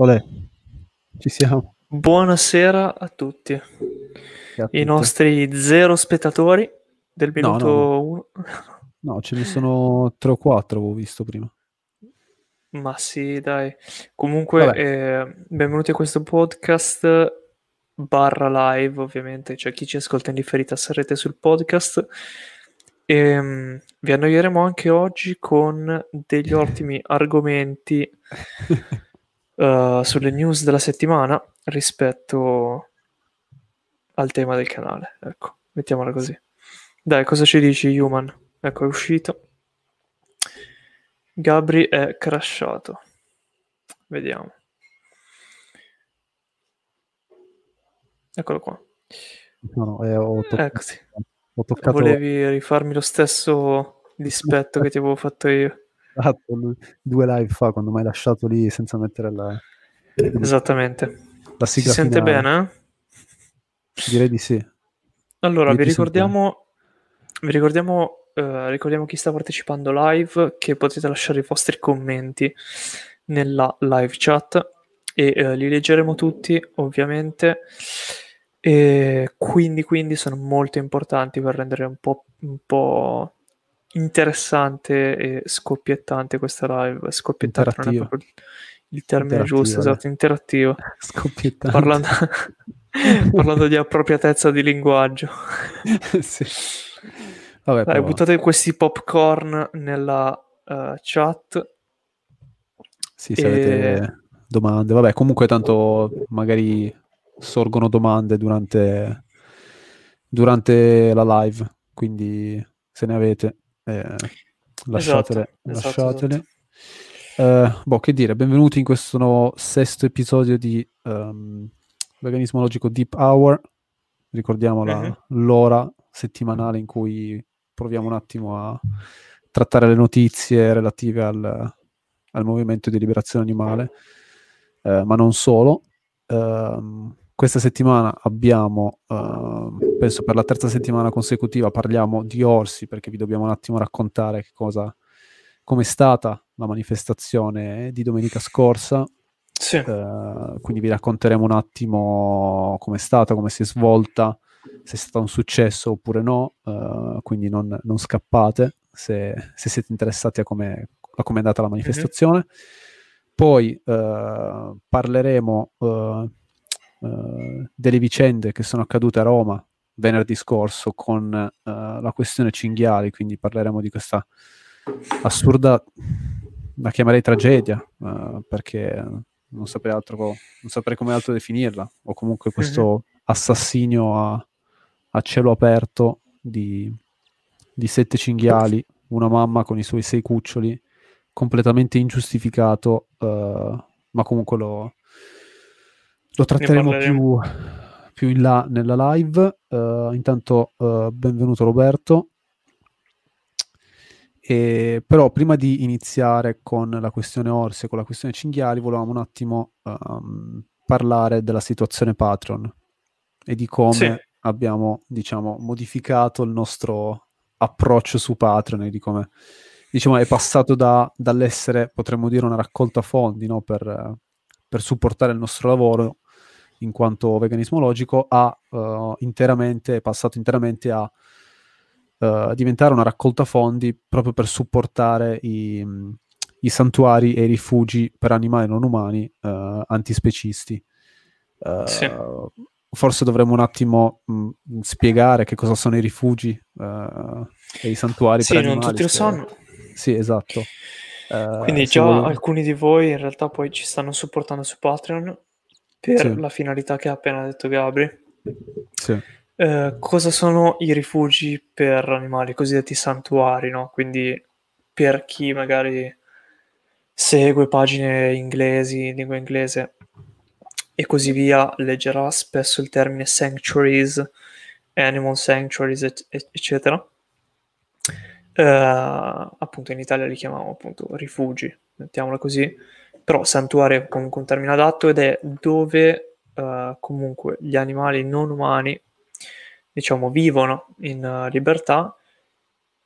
Olè, ci siamo. Buonasera a tutti, a i nostri zero spettatori del No, minuto no, no. 1. No, ce ne sono tre o quattro, avevo visto prima. Ma sì, dai. Comunque, eh, benvenuti a questo podcast barra live, ovviamente. Cioè, chi ci ascolta in differita sarete sul podcast. E, vi annoieremo anche oggi con degli ottimi argomenti eh, sulle news della settimana rispetto al tema del canale. Ecco, mettiamola così. Dai, cosa ci dici, Human? Ecco, è uscito. Gabri è crashato. Vediamo. Eccolo qua. no, no, eh, ho, toccato, Eccoci. ho toccato Volevi rifarmi lo stesso dispetto che ti avevo fatto io. Lui- due live fa quando mi hai lasciato lì senza mettere la, Esattamente. la Si sigla sente finale. bene? Direi di sì. Allora, vi ricordiamo, vi ricordiamo, eh, ricordiamo chi sta partecipando live che potete lasciare i vostri commenti nella live chat e eh, li leggeremo tutti, ovviamente. E quindi, quindi sono molto importanti per rendere un po', un po' interessante e scoppiettante questa live. Scoppiettante non è proprio il- termine giusto, esatto, interattivo. Scoppiettante. Parlando, parlando di appropriatezza di linguaggio. sì. Vabbè, Dai, buttate questi popcorn nella eh, chat. sì, se E- avete domande. Vabbè, comunque tanto magari sorgono domande durante, durante la live, quindi se ne avete, eh, lasciatele. esatto, lasciatele. Eh, boh, che dire, benvenuti in questo nuovo sesto episodio di ehm, Veganismo Logico Deep Hour. Ricordiamo la- Mhm. l'ora settimanale in cui proviamo un attimo a trattare le notizie relative al, al movimento di liberazione animale, eh, ma non solo. Ehm, questa settimana abbiamo, ehm, penso per la terza settimana consecutiva, parliamo di orsi perché vi dobbiamo un attimo raccontare che cosa, com'è stata la manifestazione di domenica scorsa. Sì, Eh, quindi vi racconteremo un attimo com'è stata, come si è svolta, se è stato un successo oppure no, eh, quindi non, non scappate se, se siete interessati a come a come è andata la manifestazione. Poi eh, parleremo eh, delle vicende che sono accadute a Roma venerdì scorso con eh, la questione cinghiali, quindi parleremo di questa assurda, la chiamerei tragedia, eh, perché non saprei, altro, non saprei come altro definirla, o comunque questo assassinio a, a cielo aperto di, di sette cinghiali, una mamma con i suoi sei cuccioli, completamente ingiustificato, eh, ma comunque lo, lo tratteremo più, più in là nella live. Eh, intanto, eh, benvenuto Roberto. E, però prima di iniziare con la questione orsi e con la questione cinghiali, volevamo un attimo ehm, parlare della situazione Patreon e di come Sì. abbiamo, diciamo, modificato il nostro approccio su Patreon e di come, diciamo, è passato da- dall'essere, potremmo dire, una raccolta fondi, no, per, per supportare il nostro lavoro in quanto veganismo logico a eh, interamente, è passato interamente a eh, diventare una raccolta fondi proprio per supportare i, i santuari e i rifugi per animali non umani eh, antispecisti. Sì. Forse dovremmo un attimo mh, spiegare che cosa sono i rifugi e i santuari Sì, per non animali. tutti lo sanno. Sì, esatto. Quindi già vuoi- alcuni di voi in realtà poi ci stanno supportando su Patreon per Sì. la finalità che ha appena detto Gabri. sì. Eh, cosa sono i rifugi per animali, i cosiddetti santuari, no? Quindi per chi magari segue pagine inglesi, lingua inglese e così via, leggerà spesso il termine sanctuaries, animal sanctuaries, ec- ec- eccetera. Eh, appunto in Italia li chiamiamo appunto rifugi, mettiamola così, però santuario è comunque un termine adatto ed è dove eh, comunque gli animali non umani diciamo, vivono in uh, libertà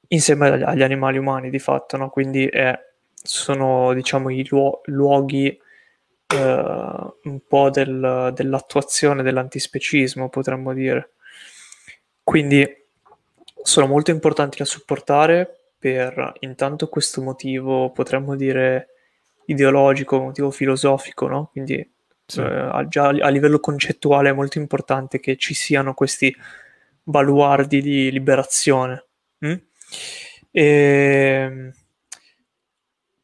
insieme agli, agli animali umani di fatto, no? Quindi è, sono, diciamo, i luo- luoghi uh, un po' del, dell'attuazione dell'antispecismo, potremmo dire. Quindi sono molto importanti da supportare per intanto questo motivo, potremmo dire ideologico, motivo filosofico, no? Quindi sì. eh, già a livello concettuale è molto importante che ci siano questi baluardi di liberazione. Mm? E ehm,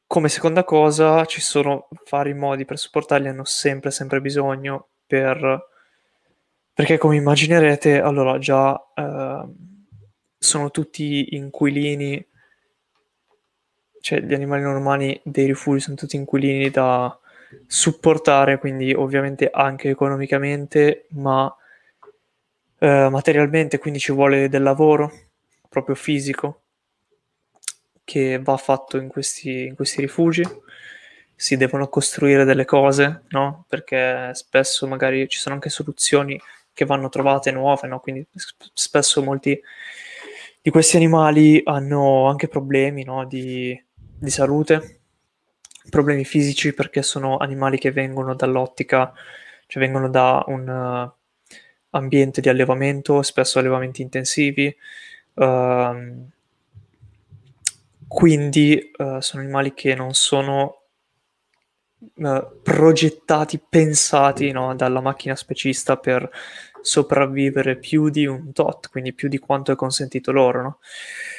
come seconda cosa ci sono vari modi per supportarli, hanno sempre, sempre bisogno per... perché come immaginerete, allora già eh, sono tutti inquilini, cioè gli animali normali dei rifugi sono tutti inquilini da supportare, quindi ovviamente anche economicamente, ma eh, materialmente, quindi ci vuole del lavoro proprio fisico che va fatto in questi, in questi rifugi. Si devono costruire delle cose, no? Perché spesso magari ci sono anche soluzioni che vanno trovate nuove, no? Quindi spesso molti di questi animali hanno anche problemi, no? Di, di salute, problemi fisici perché sono animali che vengono dall'ottica, cioè vengono da un uh, ambiente di allevamento, spesso allevamenti intensivi, uh, quindi uh, sono animali che non sono progettati, pensati no, dalla macchina specista per sopravvivere più di un tot, quindi più di quanto è consentito loro. No?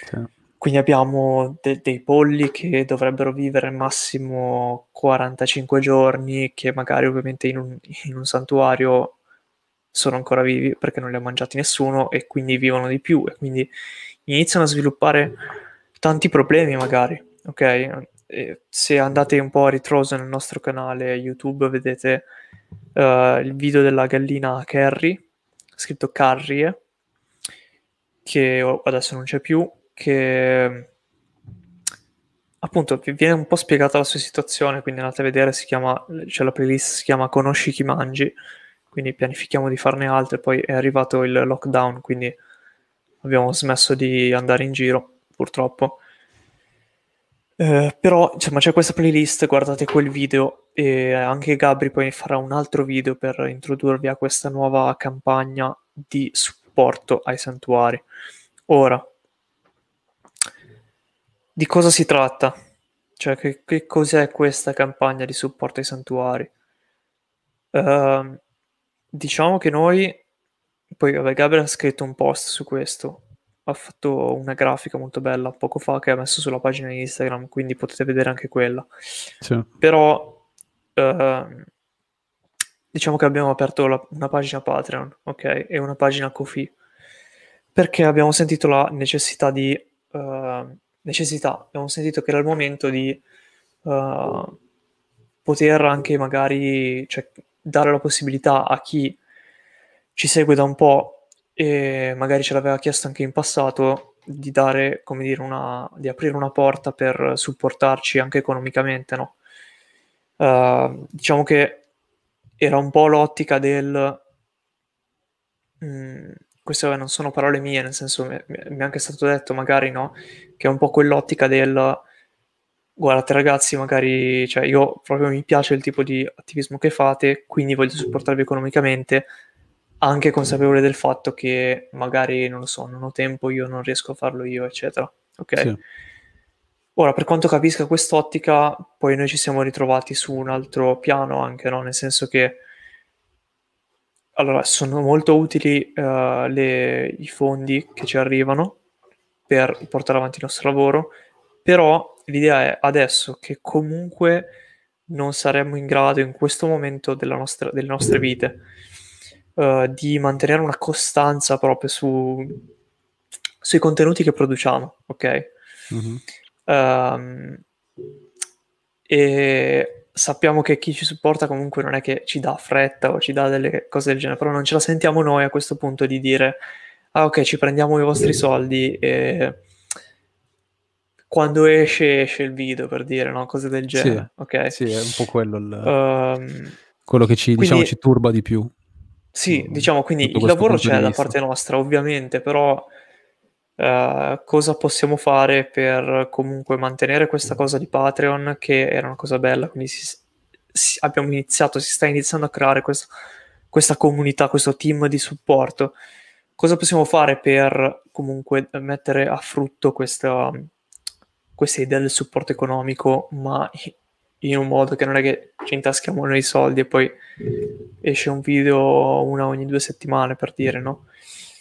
Sì quindi abbiamo de- dei polli che dovrebbero vivere massimo 45 giorni, che magari ovviamente in un, in un santuario sono ancora vivi perché non li ha mangiati nessuno e quindi vivono di più e quindi iniziano a sviluppare tanti problemi magari, ok? E se andate un po' a ritroso nel nostro canale YouTube vedete uh, il video della gallina Carrie, scritto Carrie, che adesso non c'è più, che appunto viene un po' spiegata la sua situazione, quindi andate a vedere, si chiama, c'è la playlist, si chiama Conosci chi mangi, quindi pianifichiamo di farne altre, poi è arrivato il lockdown, quindi abbiamo smesso di andare in giro, purtroppo. Eh, però insomma c'è questa playlist, guardate quel video e anche Gabri poi farà un altro video per introdurvi a questa nuova campagna di supporto ai santuari. Ora, di cosa si tratta? Cioè, che, che cos'è questa campagna di supporto ai santuari? Uh, diciamo che noi, poi vabbè, Gabriel ha scritto un post su questo, ha fatto una grafica molto bella poco fa che ha messo sulla pagina Instagram, quindi potete vedere anche quella. Sì. Però uh, diciamo che abbiamo aperto la, una pagina Patreon, ok? E una pagina Kofi, perché abbiamo sentito la necessità di... Uh, necessità, abbiamo sentito che era il momento di uh, poter anche magari cioè, dare la possibilità a chi ci segue da un po' e magari ce l'aveva chiesto anche in passato di dare, come dire, una, di aprire una porta per supportarci anche economicamente, no? Uh, diciamo che era un po' l'ottica del mm, queste non sono parole mie, nel senso mi, mi è anche stato detto magari no, che è un po' quell'ottica del guardate ragazzi, magari cioè io proprio mi piace il tipo di attivismo che fate, quindi voglio supportarvi economicamente, anche consapevole del fatto che magari non lo so, non ho tempo, io non riesco a farlo io, eccetera. Ok? Sì. Ora, per quanto capisca quest'ottica, poi noi ci siamo ritrovati su un altro piano anche, no? Nel senso che allora, sono molto utili uh, le, i fondi che ci arrivano per portare avanti il nostro lavoro, però l'idea è adesso che comunque non saremmo in grado in questo momento nostra, delle nostre vite uh, di mantenere una costanza proprio su, sui contenuti che produciamo, ok? Mm-hmm. Um, e sappiamo che chi ci supporta comunque non è che ci dà fretta o ci dà delle cose del genere, però non ce la sentiamo noi a questo punto di dire ah ok ci prendiamo i vostri soldi e quando esce esce il video per dire no? cose del genere sì, ok? sì è un po' quello il, um, quello che ci, diciamo, quindi, diciamo, ci turba di più. Sì diciamo quindi il lavoro c'è da parte nostra ovviamente però Uh, cosa possiamo fare per comunque mantenere questa cosa di Patreon che era una cosa bella, quindi si, si, abbiamo iniziato, si sta iniziando a creare questa, questa comunità, questo team di supporto. Cosa possiamo fare per comunque mettere a frutto questa, questa idea del supporto economico, ma in un modo che non è che ci intaschiamo noi i soldi e poi esce un video una ogni due settimane per dire, no?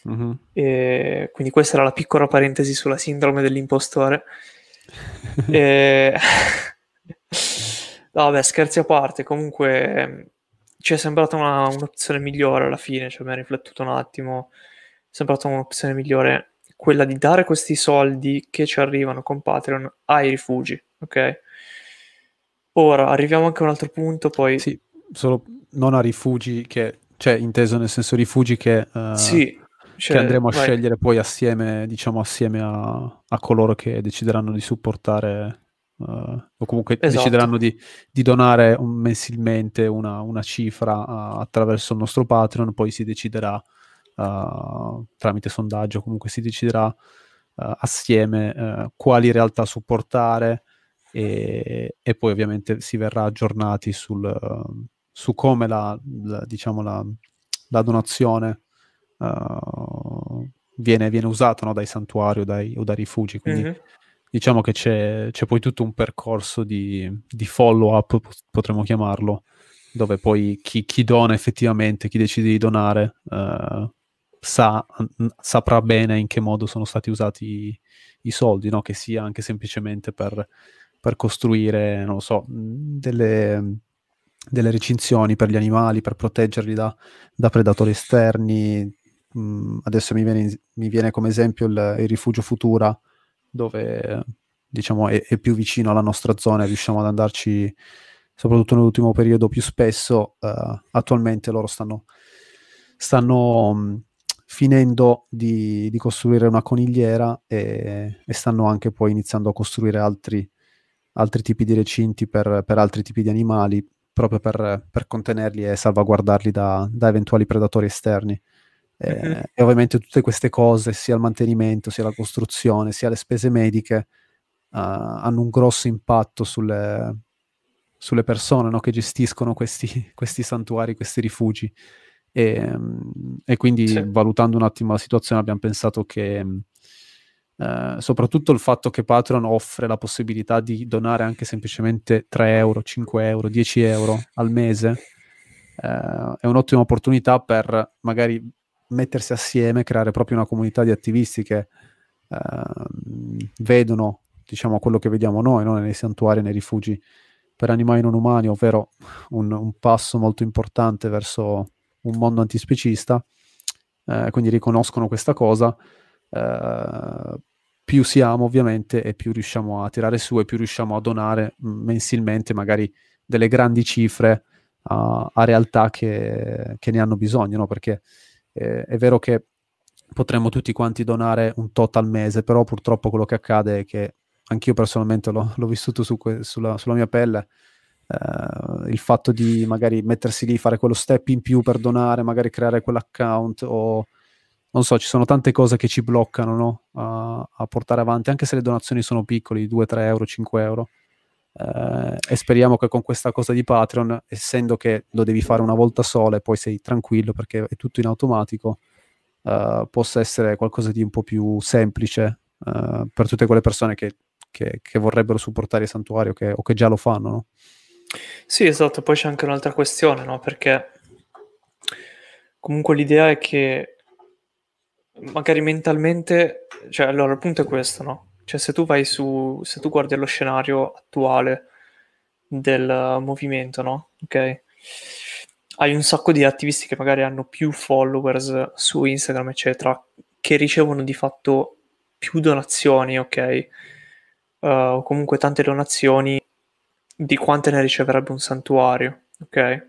Mm-hmm. E quindi questa era la piccola parentesi sulla sindrome dell'impostore. e... no, vabbè, scherzi a parte, comunque ci è sembrata una, un'opzione migliore alla fine, cioè mi ha riflettuto un attimo, sembrata un'opzione migliore quella di dare questi soldi che ci arrivano con Patreon ai rifugi, ok? Ora arriviamo anche a un altro punto, poi... Sì, solo non a rifugi che, cioè inteso nel senso rifugi che... Uh... Sì, cioè, che andremo a vai. scegliere poi assieme, diciamo, assieme a, a, coloro che decideranno di supportare uh, o comunque esatto. decideranno di, di donare un, mensilmente una, una cifra uh, attraverso il nostro Patreon, poi si deciderà uh, tramite sondaggio, comunque si deciderà assieme quali realtà supportare e, e, poi ovviamente si verrà aggiornati sul, su come la, la, diciamo la, la donazione uh, viene, viene, usato no, dai santuari o dai, o dai rifugi. Quindi mm-hmm. diciamo che c'è, c'è, poi tutto un percorso di, di follow-up, potremmo chiamarlo, dove poi chi, chi, dona effettivamente, chi decide di donare, uh, sa, saprà bene in che modo sono stati usati i, soldi, no? che sia anche semplicemente per, per costruire, non so, delle delle recinzioni per gli animali, per proteggerli da, da predatori esterni, mh, adesso mi viene, mi viene, come esempio il, il rifugio Futura, dove diciamo è, è, più vicino alla nostra zona e riusciamo ad andarci soprattutto nell'ultimo periodo più spesso. Uh, attualmente loro stanno, stanno mh, finendo di, di, costruire una conigliera e, e, stanno anche poi iniziando a costruire altri, altri tipi di recinti per, per altri tipi di animali proprio per, per contenerli e salvaguardarli da, da eventuali predatori esterni. Mm-hmm. E ovviamente tutte queste cose, sia il mantenimento, sia la costruzione, sia le spese mediche, uh, hanno un grosso impatto sulle, sulle persone no, che gestiscono questi, questi, santuari, questi rifugi. E, e quindi sì. valutando un attimo la situazione abbiamo pensato che Uh, soprattutto il fatto che Patreon offre la possibilità di donare anche semplicemente 3 euro, 5 euro, 10 euro al mese, uh, è un'ottima opportunità per magari mettersi assieme, creare proprio una comunità di attivisti che uh, vedono, diciamo, quello che vediamo noi, no? nei santuari, nei rifugi per animali non umani, ovvero un, un passo molto importante verso un mondo antispecista, eh, quindi riconoscono questa cosa. Uh, più siamo ovviamente e più riusciamo a tirare su e più riusciamo a donare mensilmente magari delle grandi cifre a, a realtà che, che, ne hanno bisogno, no? perché eh, è vero che potremmo tutti quanti donare un tot al mese, però purtroppo quello che accade è che anch'io personalmente l'ho, l'ho vissuto su que- sulla, sulla, mia pelle, eh, il fatto di magari mettersi lì, fare quello step in più per donare, magari creare quell'account o non so, ci sono tante cose che ci bloccano no? a, a, portare avanti, anche se le donazioni sono piccole, 2, 3 euro, 5 euro. Eh, e speriamo che con questa cosa di Patreon, essendo che lo devi fare una volta sola e poi sei tranquillo perché è tutto in automatico, eh, possa essere qualcosa di un po' più semplice eh, per tutte quelle persone che, che, che vorrebbero supportare il santuario che, o che già lo fanno. No? Sì, esatto, poi c'è anche un'altra questione, no? perché comunque l'idea è che magari mentalmente, cioè allora il punto è questo, no? Cioè se tu vai su, se tu guardi lo scenario attuale del movimento, no? Ok? Hai un sacco di attivisti che magari hanno più followers su Instagram, eccetera, che ricevono di fatto più donazioni, ok? Uh, comunque tante donazioni di quante ne riceverebbe un santuario, ok?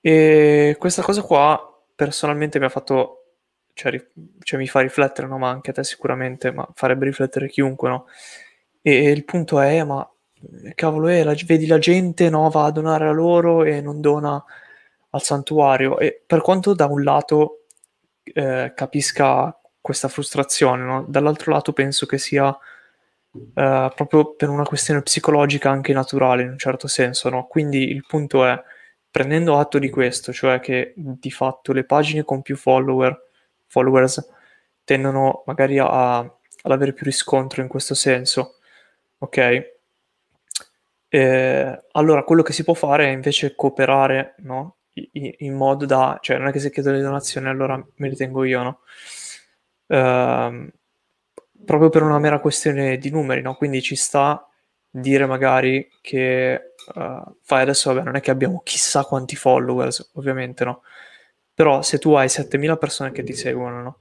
E questa cosa qua personalmente mi ha fatto cioè, cioè, mi fa riflettere, no? ma anche a te sicuramente, ma farebbe riflettere chiunque, no? E, e il punto è, ma cavolo è, la, vedi la gente, no, va a donare a loro e non dona al santuario. E per quanto da un lato eh, capisca questa frustrazione, no? dall'altro lato penso che sia uh, proprio per una questione psicologica anche naturale in un certo senso, no? Quindi il punto è, prendendo atto di questo, cioè che di fatto le pagine con più follower, followers tendono magari a, ad avere più riscontro in questo senso, ok? Eh, allora quello che si può fare è invece cooperare, no? In modo da, cioè non è che se chiedo le donazioni allora me le tengo io, no? Uh, proprio per una mera questione di numeri, no? Quindi ci sta dire magari che uh, fai adesso, vabbè, non è che abbiamo chissà quanti followers, ovviamente, no? Però se tu hai 7000 persone che ti seguono, no?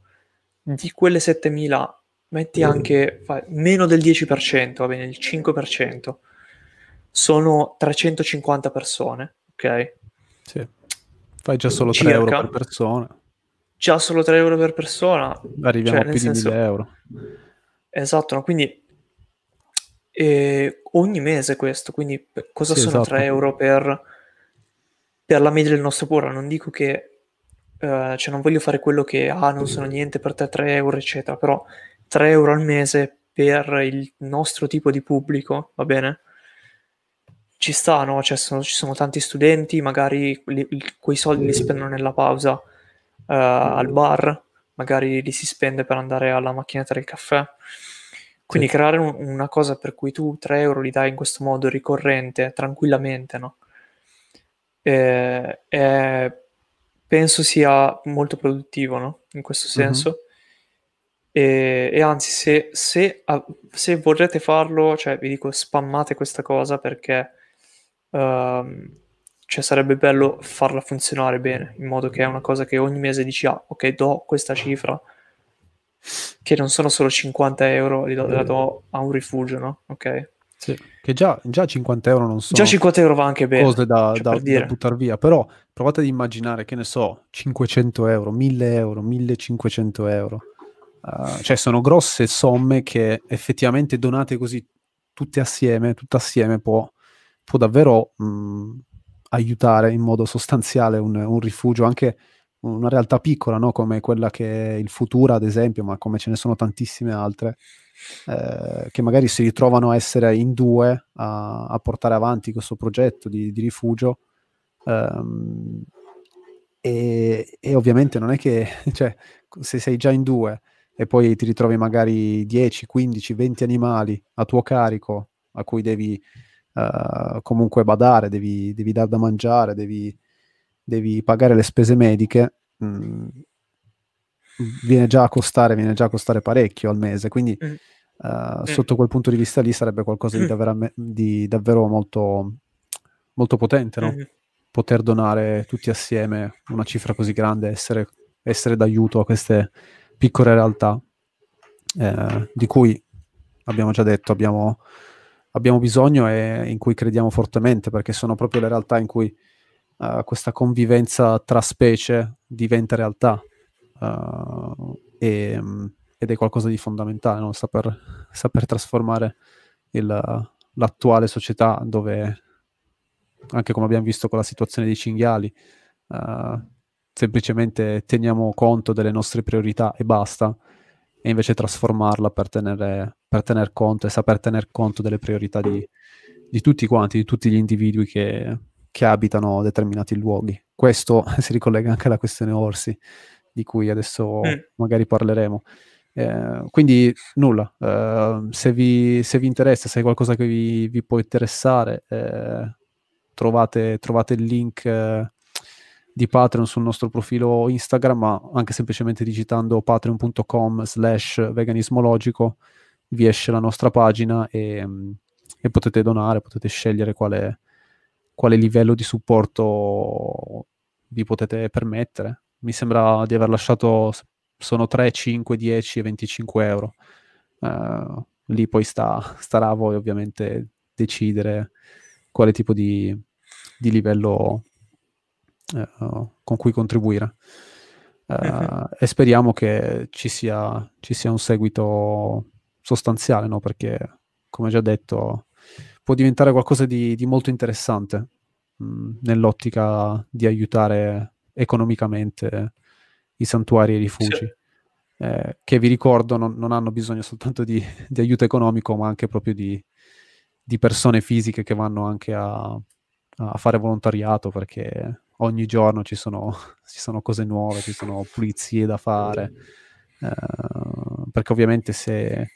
Di quelle 7000 metti anche fai, meno del 10%, va bene, il 5%, sono 350 persone, ok? Sì. Fai già solo 3 Circa. euro per persona. Già solo 3 euro per persona. Arriviamo cioè, a più senso... di 1000 euro. Esatto, no? quindi eh, ogni mese questo, quindi cosa sì, sono esatto. 3 euro per, per, la media del nostro puro? Non dico che, uh, cioè non voglio fare quello che, ah, non sono niente per te 3 euro, eccetera, però 3 euro al mese per il nostro tipo di pubblico, va bene? Ci sta, no? Cioè, sono, ci sono tanti studenti, magari li, quei soldi li spendono nella pausa uh, al bar, magari li si spende per andare alla macchinetta del caffè. Quindi sì. creare un, una cosa per cui tu 3 euro li dai in questo modo ricorrente, tranquillamente, no? Eh, eh, penso sia molto produttivo, no? In questo senso. Mm-hmm. E, e, anzi, se, se, se, vorrete farlo, cioè vi dico spammate questa cosa perché uh, cioè sarebbe bello farla funzionare bene, in modo che è una cosa che ogni mese dici, ah, ok, do questa cifra, che non sono solo 50 euro, li do, la do a un rifugio, no? Ok. Sì, che già, già 50 euro non sono... Già 50 euro va anche bene. Cose da, cioè, da, da buttare via, però provate ad immaginare, che ne so, 500 euro, 1000 euro, 1500 euro. Uh, cioè sono grosse somme che effettivamente donate così tutte assieme, tutte assieme può, può davvero mh, aiutare in modo sostanziale un, un rifugio, anche una realtà piccola, no? come quella che è il Futura, ad esempio, ma come ce ne sono tantissime altre, eh, che magari si ritrovano a essere in due a, a portare avanti questo progetto di, di rifugio. Um, e, e, ovviamente non è che cioè, se sei già in due e poi ti ritrovi magari 10, 15, 20 animali a tuo carico a cui devi uh, comunque badare, devi, devi dar da mangiare, devi, devi pagare le spese mediche, mh, mm, viene, già a costare, viene già a costare parecchio al mese. Quindi uh, sotto quel punto di vista lì sarebbe qualcosa di, davvero, di davvero, molto, molto potente, no? Mm. Poter donare tutti assieme una cifra così grande, essere, essere d'aiuto a queste piccole realtà eh, di cui abbiamo già detto, abbiamo abbiamo bisogno e in cui crediamo fortemente, perché sono proprio le realtà in cui uh, questa convivenza tra specie diventa realtà uh, e, ed è qualcosa di fondamentale, no? saper, saper, trasformare il, l'attuale società dove, anche come abbiamo visto con la situazione dei cinghiali, uh, semplicemente teniamo conto delle nostre priorità e basta, e invece trasformarla per tenere per tener conto e saper tener conto delle priorità di, di tutti quanti, di tutti gli individui che, che, abitano determinati luoghi. Questo si ricollega anche alla questione orsi, di cui adesso mm. magari parleremo. Eh, quindi nulla, eh, se, vi, se, vi, interessa, se è qualcosa che vi, vi può interessare, eh, trovate, trovate, il link eh, di Patreon sul nostro profilo Instagram, ma anche semplicemente digitando patreon.com slash veganismologico vi esce la nostra pagina e, e potete donare, potete scegliere quale, quale, livello di supporto vi potete permettere. Mi sembra di aver lasciato, sono 3, 5, 10 e 25 euro. Uh, lì poi sta, starà a voi ovviamente decidere quale tipo di, di livello uh, con cui contribuire. Uh, e speriamo che ci sia, ci sia un seguito sostanziale, no? perché come già detto può diventare qualcosa di, di molto interessante mh, mm, nell'ottica di aiutare economicamente i santuari e i rifugi. Sì. eh, che vi ricordo non, non hanno bisogno soltanto di, di, aiuto economico, ma anche proprio di, di persone fisiche che vanno anche a, a, fare volontariato perché ogni giorno ci sono, ci sono cose nuove, ci sono pulizie da fare, eh, perché ovviamente se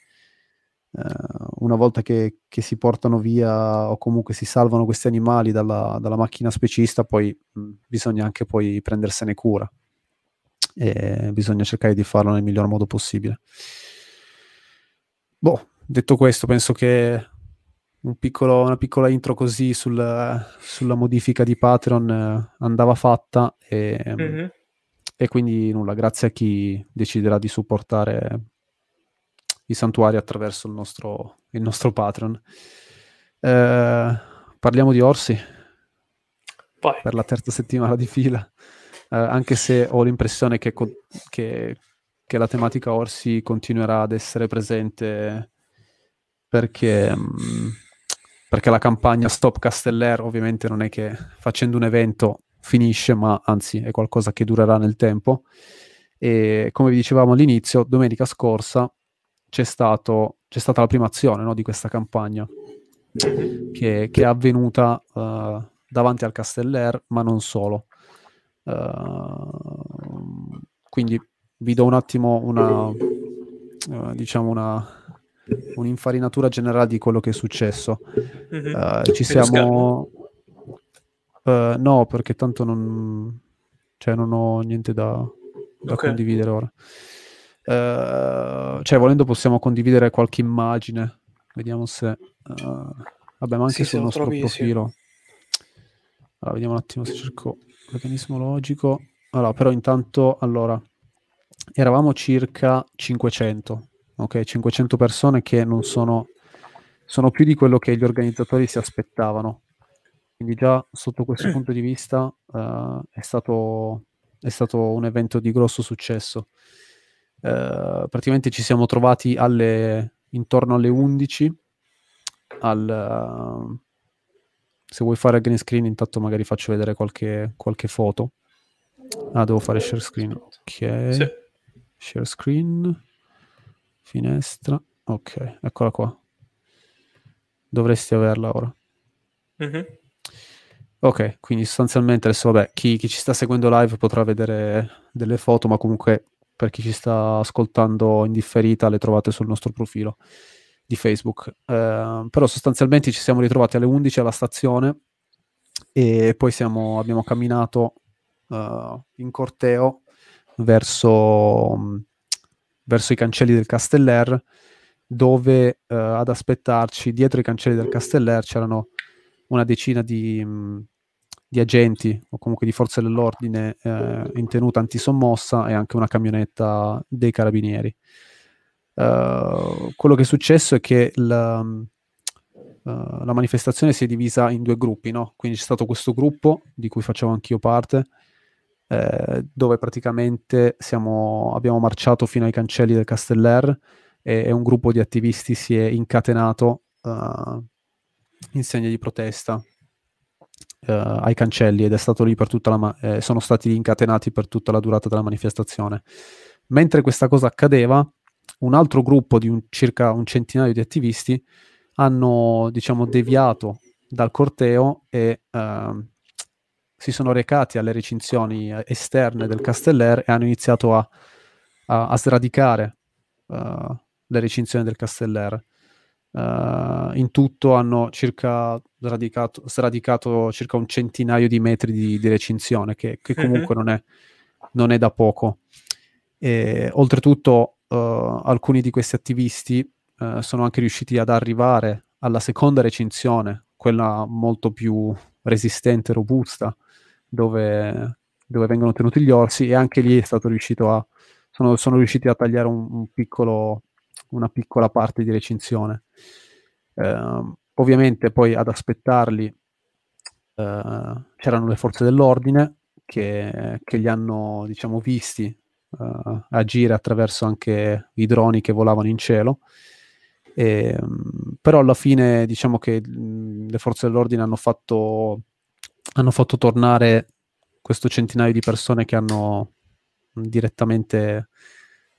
Uh, una volta che, che, si portano via o comunque si salvano questi animali dalla, dalla macchina specista, poi mh, bisogna anche poi prendersene cura e bisogna cercare di farlo nel miglior modo possibile. Boh, detto questo, penso che un piccolo, una piccola intro così sul, sulla modifica di Patreon eh, andava fatta e, mm-hmm. e quindi nulla, grazie a chi deciderà di supportare i santuari attraverso il nostro, il nostro Patreon. Eh, parliamo di orsi. Poi. Per la terza settimana di fila. Eh, anche se ho l'impressione che, che, che, la tematica orsi continuerà ad essere presente perché, mh, mm, perché la campagna Stop Casteller ovviamente non è che facendo un evento finisce, ma anzi è qualcosa che durerà nel tempo. E come vi dicevamo all'inizio, domenica scorsa c'è, stato, c'è stata la prima azione no, di questa campagna che, che è avvenuta uh, davanti al Casteller, ma non solo. Uh, quindi vi do un attimo una, uh, diciamo una, un'infarinatura generale di quello che è successo. Mm-hmm. ci siamo... no, perché tanto non, cioè, non ho niente da, da okay. condividere ora. Uh, cioè, volendo possiamo condividere qualche immagine. Vediamo se... Uh, vabbè, ma anche sì, sul nostro trovi, profilo. Sì. Allora, vediamo un attimo se cerco l'organismo logico. Allora, però intanto, allora, eravamo circa 500, ok? 500 persone che non sono... Sono più di quello che gli organizzatori si aspettavano. Quindi già sotto questo punto di vista uh, è, stato, è stato un evento di grosso successo. Eh, praticamente ci siamo trovati alle, intorno alle 11 al, uh, se vuoi fare green screen intanto magari faccio vedere qualche, qualche foto ah devo fare share screen ok sì. share screen finestra ok eccola qua dovresti averla ora mm-hmm. ok quindi sostanzialmente adesso vabbè chi, chi ci sta seguendo live potrà vedere delle foto ma comunque per chi ci sta ascoltando in differita, le trovate sul nostro profilo di Facebook. Eh, però sostanzialmente ci siamo ritrovati alle 11 alla stazione e poi siamo, abbiamo camminato uh, in corteo verso, verso, i cancelli del Casteller dove uh, ad aspettarci dietro i cancelli del Casteller c'erano una decina di, um, di agenti o comunque di forze dell'ordine eh, in tenuta antisommossa e anche una camionetta dei carabinieri. Uh, quello che è successo è che la, uh, la, manifestazione si è divisa in due gruppi, no? quindi c'è stato questo gruppo di cui facevo anch'io parte, eh, dove praticamente siamo, abbiamo marciato fino ai cancelli del Casteller e, e un gruppo di attivisti si è incatenato uh, in segno di protesta eh, ai cancelli ed è stato lì per tutta la ma- eh, sono stati incatenati per tutta la durata della manifestazione. Mentre questa cosa accadeva, un altro gruppo di un, circa un centinaio di attivisti hanno, diciamo, deviato dal corteo e uh, si sono recati alle recinzioni esterne del Casteller e hanno iniziato a, a, a sradicare uh, le recinzioni del Casteller. Uh, in tutto hanno circa sradicato, sradicato, circa un centinaio di metri di, di recinzione, che, che mhm. comunque non, è, non, è, da poco. E, oltretutto, uh, alcuni di questi attivisti uh, sono anche riusciti ad arrivare alla seconda recinzione, quella molto più resistente, robusta, dove, dove vengono tenuti gli orsi, e anche lì è stato riuscito a. Sono, sono riusciti a tagliare un, un piccolo una piccola parte di recinzione. Uh, ovviamente poi ad aspettarli uh, c'erano le forze dell'ordine che, che li hanno diciamo visti uh, agire attraverso anche i droni che volavano in cielo. E, um, però alla fine diciamo che le forze dell'ordine hanno fatto, hanno fatto tornare questo centinaio di persone che hanno direttamente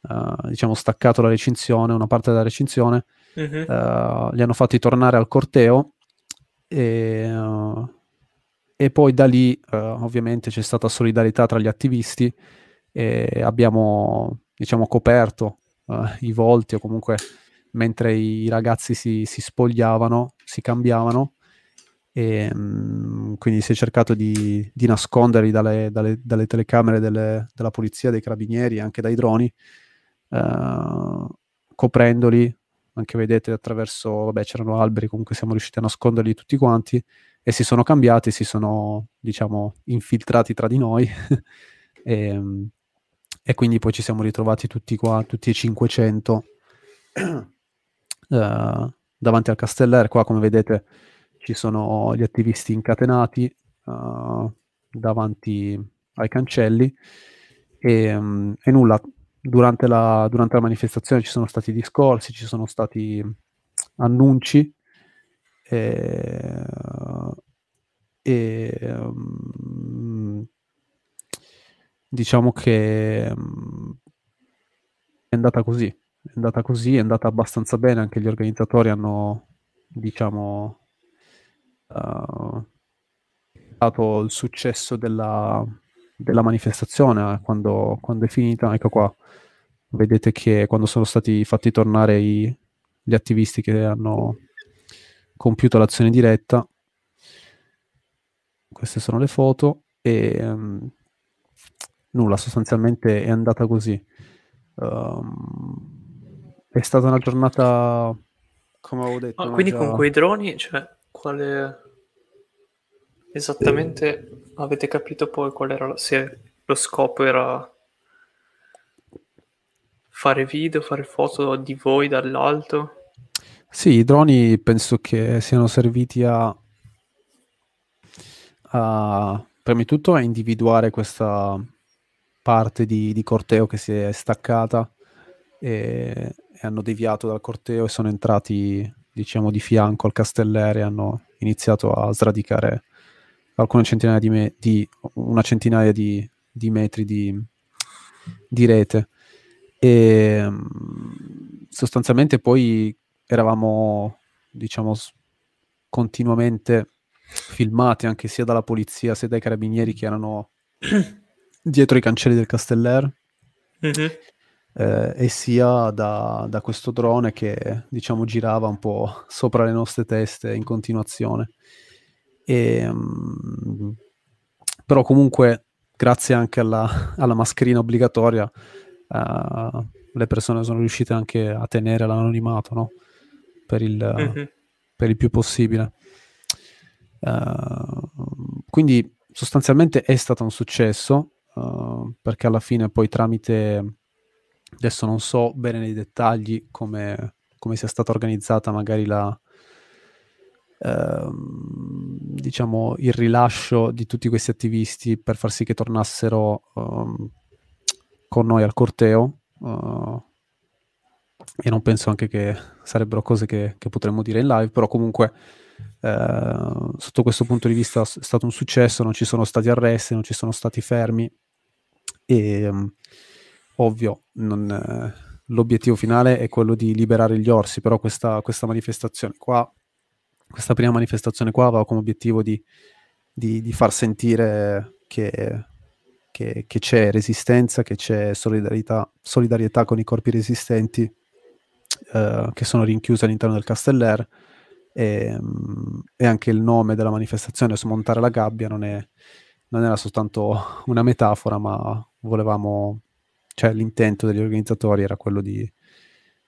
uh, diciamo, staccato la recinzione, una parte della recinzione, Mhm. uh, li hanno fatti tornare al corteo e, uh, e poi da lì ovviamente c'è stata solidarietà tra gli attivisti e abbiamo diciamo coperto i volti o comunque mentre i ragazzi si, si spogliavano, si cambiavano e um, quindi si è cercato di, di nasconderli dalle, dalle, dalle telecamere delle, della polizia, dei carabinieri e anche dai droni uh, coprendoli anche vedete attraverso, vabbè c'erano alberi, comunque siamo riusciti a nasconderli tutti quanti e si sono cambiati, si sono diciamo infiltrati tra di noi. E, e, quindi poi ci siamo ritrovati tutti qua, tutti e 500 uh, eh, davanti al Casteller, qua come vedete ci sono gli attivisti incatenati uh, davanti ai cancelli. E, um, e nulla, durante la, durante la, manifestazione ci sono stati discorsi, ci sono stati annunci e, e um, diciamo che è andata così, è andata così, è andata abbastanza bene, anche gli organizzatori hanno diciamo uh, dato il successo della, della manifestazione eh, quando, quando, è finita. Ecco qua, vedete che quando sono stati fatti tornare i, gli attivisti che hanno compiuto l'azione diretta, queste sono le foto e um, nulla, sostanzialmente è andata così. Um, è stata una giornata, come avevo detto. Ah, quindi già... con quei droni, cioè, quale esattamente avete capito poi qual era, se lo scopo era fare video, fare foto di voi dall'alto? Sì, i droni penso che siano serviti a, a prima di tutto a individuare questa parte di, di corteo che si è staccata e, e, hanno deviato dal corteo e sono entrati diciamo di fianco al castellere e hanno iniziato a sradicare alcune centinaia di, me- di una centinaia di, di metri di, di, rete. E mm, sostanzialmente poi eravamo, diciamo, continuamente filmati anche sia dalla polizia sia dai carabinieri che erano dietro i cancelli del Casteller. Mm-hmm. Eh, e sia da, da, questo drone che diciamo girava un po' sopra le nostre teste in continuazione. E, um, però comunque grazie anche alla, alla mascherina obbligatoria uh, le persone sono riuscite anche a tenere l'anonimato no? per, il, mm-hmm. per, il, più possibile. Uh, quindi sostanzialmente è stato un successo uh, perché alla fine poi tramite adesso non so bene nei dettagli come, come sia stata organizzata magari la, Ehm, diciamo, il rilascio di tutti questi attivisti per far sì che tornassero um, con noi al corteo. Uh, e non penso anche che sarebbero cose che, che potremmo dire in live, però comunque eh, sotto questo punto di vista è stato un successo, non ci sono stati arresti, non ci sono stati fermi e um, ovvio non, eh, l'obiettivo finale è quello di liberare gli orsi, però questa, questa manifestazione qua questa prima manifestazione qua aveva come obiettivo di, di, di far sentire che, che, che, c'è resistenza, che c'è solidarietà, solidarietà con i corpi resistenti eh, che sono rinchiusi all'interno del Casteller e, e, anche il nome della manifestazione, smontare la gabbia, non, è, non era soltanto una metafora, ma volevamo, cioè l'intento degli organizzatori era quello di,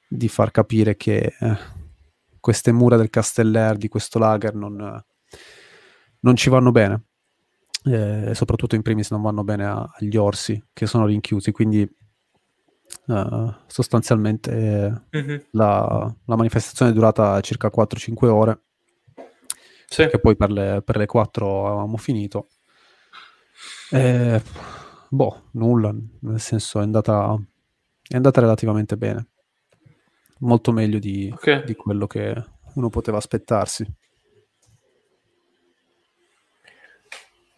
di far capire che... Eh, queste mura del Casteller, di questo lager, non, non ci vanno bene. Eh, soprattutto in primis non vanno bene a, agli orsi che sono rinchiusi. Quindi uh, sostanzialmente mm-hmm. la, la, manifestazione è durata circa 4-5 ore. Sì. Che poi per le, per le 4 avevamo finito. Eh, boh, nulla, nel senso è andata, è andata relativamente bene molto meglio di, okay. di quello che uno poteva aspettarsi.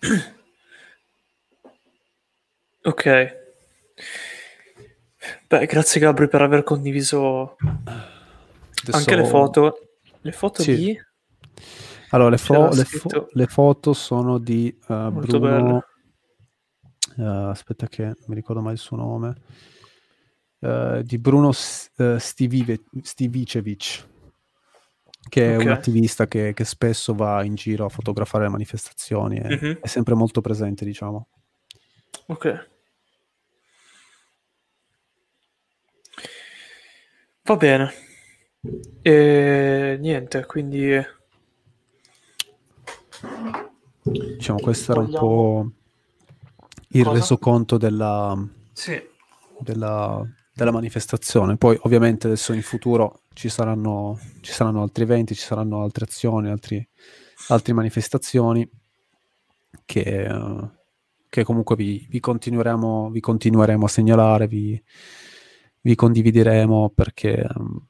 Ok. Beh, grazie Gabri per aver condiviso Adesso... anche le foto. Le foto Sì. di... Allora, le, fo- le fo- le foto sono di uh, Bruno. uh, aspetta, che non mi ricordo mai il suo nome. Uh, di Bruno S- Stivive- Stivicevic, che è Ok. un attivista che, che spesso va in giro a fotografare le manifestazioni e Mhm. è sempre molto presente, diciamo. Ok. Va bene. E niente, quindi Diciamo, questo era un po' il Cosa? resoconto della, sì, della, della manifestazione. Poi, ovviamente, adesso in futuro ci saranno, ci saranno altri eventi, ci saranno altre azioni, altri, altre manifestazioni che, eh, che comunque vi, vi continueremo, vi continueremo a segnalare, vi, vi condivideremo perché ehm,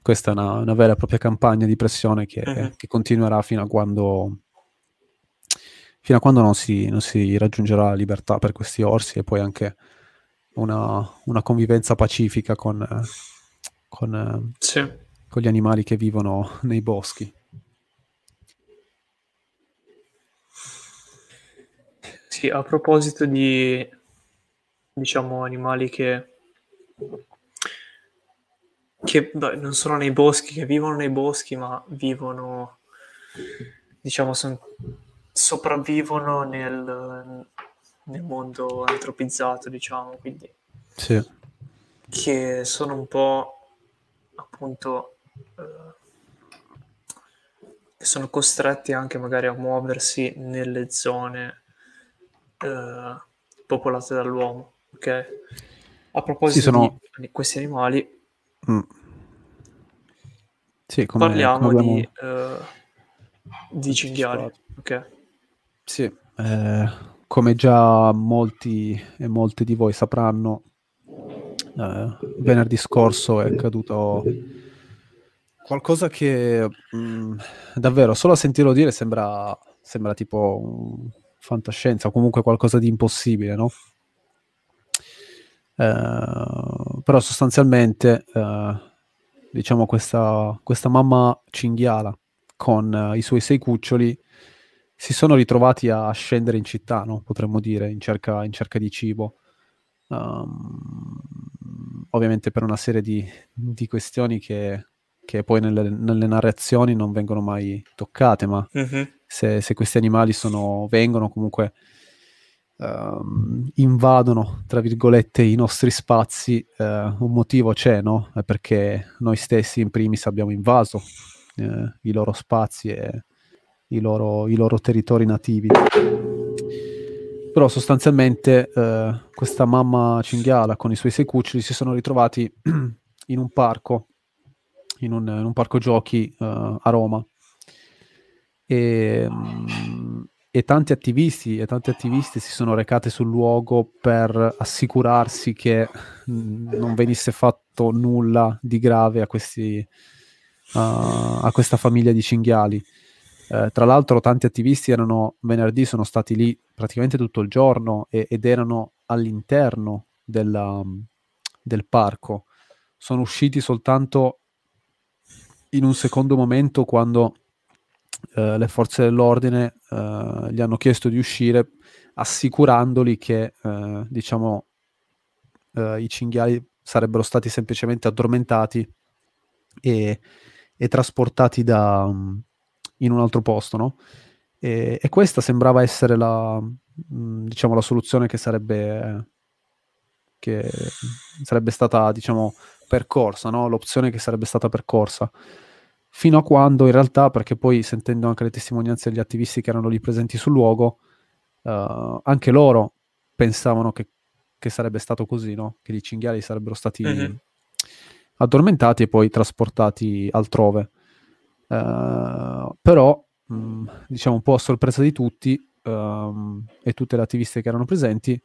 questa è una, una vera e propria campagna di pressione che, Mhm. che continuerà fino a quando fino a quando non si, non si raggiungerà la libertà per questi orsi e poi anche una, una convivenza pacifica con, con, sì. con gli animali che vivono nei boschi. Sì, a proposito di, diciamo, animali che, che beh, non sono nei boschi, che vivono nei boschi, ma vivono, diciamo, son- sopravvivono nel, nel mondo antropizzato, diciamo, quindi Sì, che sono un po' appunto eh, che sono costretti anche magari a muoversi nelle zone eh, popolate dall'uomo, ok? A proposito Sì, sono- di questi animali, Mm. Sì, come, parliamo come abbiamo di, eh, di cinghiali, ok? Sì, eh, come già molti e molte di voi sapranno, eh, venerdì scorso è accaduto qualcosa che mh, davvero solo a sentirlo dire sembra, sembra tipo un fantascienza o comunque qualcosa di impossibile, no? Eh, però sostanzialmente, eh, diciamo, questa, questa mamma cinghiala con eh, i suoi sei cuccioli si sono ritrovati a scendere in città, no? potremmo dire, in cerca, in cerca di cibo. Um, ovviamente per una serie di, di questioni che, che poi nelle, nelle narrazioni non vengono mai toccate, ma Mhm. se, se questi animali sono, vengono comunque ehm, invadono, tra virgolette, i nostri spazi, eh, un motivo c'è, no? È perché noi stessi in primis abbiamo invaso eh, i loro spazi e i loro, i loro territori nativi. Però sostanzialmente eh, questa mamma cinghiala con i suoi sei cuccioli si sono ritrovati in un parco, in un, in un parco giochi eh, a Roma. E, mm, e tanti attivisti e tanti attivisti si sono recati sul luogo per assicurarsi che mm, non venisse fatto nulla di grave a, questi, a- a questa famiglia di cinghiali. Eh, tra l'altro tanti attivisti erano venerdì, sono stati lì praticamente tutto il giorno e- ed erano all'interno della- del parco. Sono usciti soltanto in un secondo momento quando eh, le forze dell'ordine eh, gli hanno chiesto di uscire assicurandoli che eh, diciamo eh, i cinghiali sarebbero stati semplicemente addormentati e, e trasportati da, mm, in un altro posto, no? E, e questa sembrava essere la, mm, diciamo, la soluzione che sarebbe, che sarebbe stata, diciamo, percorsa, no? L'opzione che sarebbe stata percorsa. Fino a quando, in realtà, perché poi sentendo anche le testimonianze degli attivisti che erano lì presenti sul luogo, eh, anche loro pensavano che, che sarebbe stato così, no? Che i cinghiali sarebbero stati Mhm. addormentati e poi trasportati altrove. Eh, però, mh, diciamo un po' a sorpresa di tutti ehm, e tutte le attiviste che erano presenti, eh,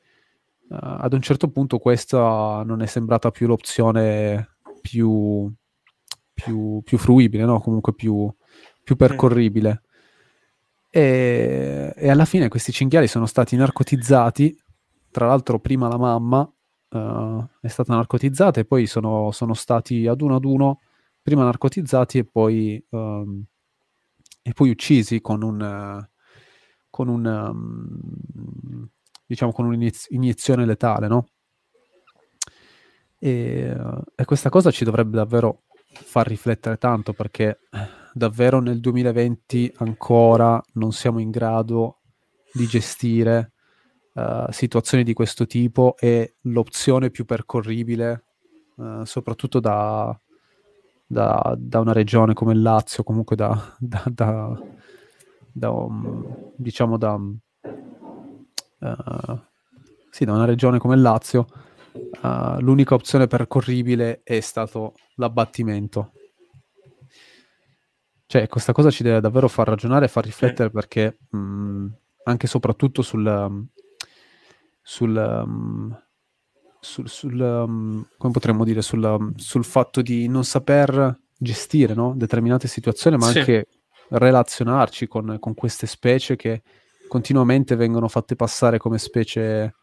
ad un certo punto questa non è sembrata più l'opzione più, più, più fruibile, no? comunque più, più percorribile. E, e alla fine questi cinghiali sono stati narcotizzati, tra l'altro prima la mamma uh, è stata narcotizzata e poi sono, sono, stati ad uno ad uno, prima narcotizzati e poi, um, e poi uccisi con un... Con un um, diciamo con un'iniezione letale, no? E, e, questa cosa ci dovrebbe davvero far riflettere tanto perché davvero nel 2020 ancora non siamo in grado di gestire uh, situazioni di questo tipo e l'opzione più percorribile, uh, soprattutto da, da, da, una regione come il Lazio, comunque da, da, da um, diciamo da, uh, sì, da una regione come il Lazio, uh, l'unica opzione percorribile è stato l'abbattimento. Cioè, questa cosa ci deve davvero far ragionare e far riflettere perché mh, anche e soprattutto sul, sul, um, sul, sul um, come potremmo dire, sul, sul, fatto di non saper gestire no? determinate situazioni, ma sì. anche relazionarci con, con, queste specie che continuamente vengono fatte passare come specie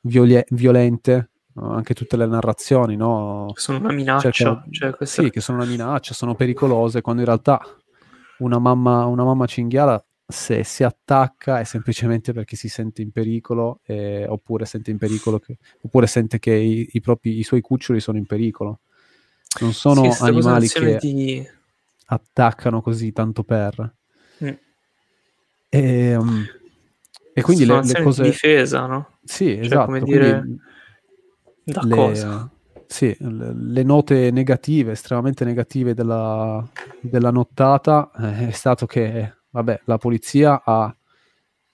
viol- violente, anche tutte le narrazioni, no? Sono una minaccia. Cercano... Cioè, questa... Sì, che sono una minaccia, sono pericolose, quando in realtà una mamma, una mamma cinghiala se si attacca è semplicemente perché si sente in pericolo eh, oppure sente in pericolo che, oppure sente che i, i, propri, i suoi cuccioli sono in pericolo non sono sì, animali che di... attaccano così tanto per mm. e, um, e quindi le, le, cose di difesa no? sì cioè, esatto come dire da le, cosa sì, le note negative, estremamente negative della, della nottata eh, è stato che vabbè, la polizia ha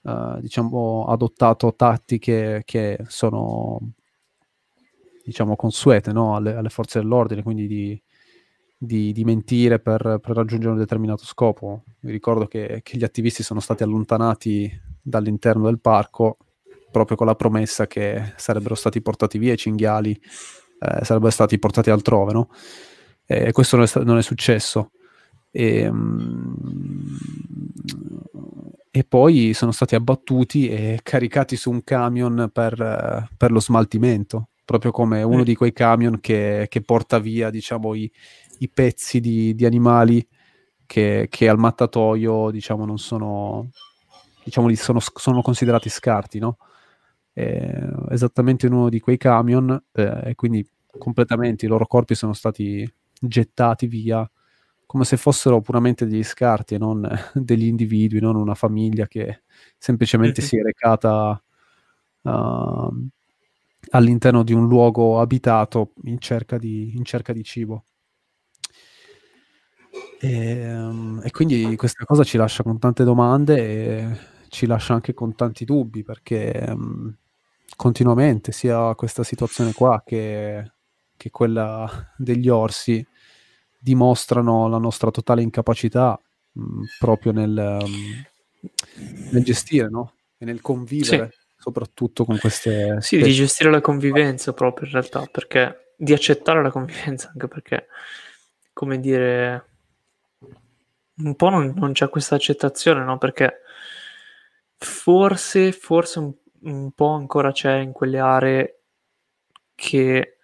uh, diciamo, adottato tattiche che sono diciamo consuete no? alle, alle, forze dell'ordine, quindi di, di, di mentire per, per, raggiungere un determinato scopo. Mi ricordo che, che gli attivisti sono stati allontanati dall'interno del parco proprio con la promessa che sarebbero stati portati via i cinghiali eh, sarebbero stati portati altrove, no? E questo non è, non è successo. E, um, e, poi sono stati abbattuti e caricati su un camion per, per lo smaltimento, proprio come uno mm. di quei camion che, che porta via, diciamo, i, i pezzi di, di animali che, che, al mattatoio, diciamo, non sono, diciamo, sono, sono considerati scarti, no? eh, esattamente in uno di quei camion eh, e quindi completamente i loro corpi sono stati gettati via come se fossero puramente degli scarti e non degli individui, non una famiglia che semplicemente si è recata uh, all'interno di un luogo abitato in cerca di, in cerca di cibo. E, um, e, quindi questa cosa ci lascia con tante domande e ci lascia anche con tanti dubbi perché um, continuamente, sia questa situazione qua che, che quella degli orsi, dimostrano la nostra totale incapacità mh, mm, proprio nel, um, nel, gestire no? e nel convivere. Sì. Soprattutto con queste. Sì, di gestire la convivenza proprio in realtà, perché di accettare la convivenza, anche perché, come dire, un po' non, non c'è questa accettazione, no? Perché forse, forse un un po' ancora c'è in quelle aree che,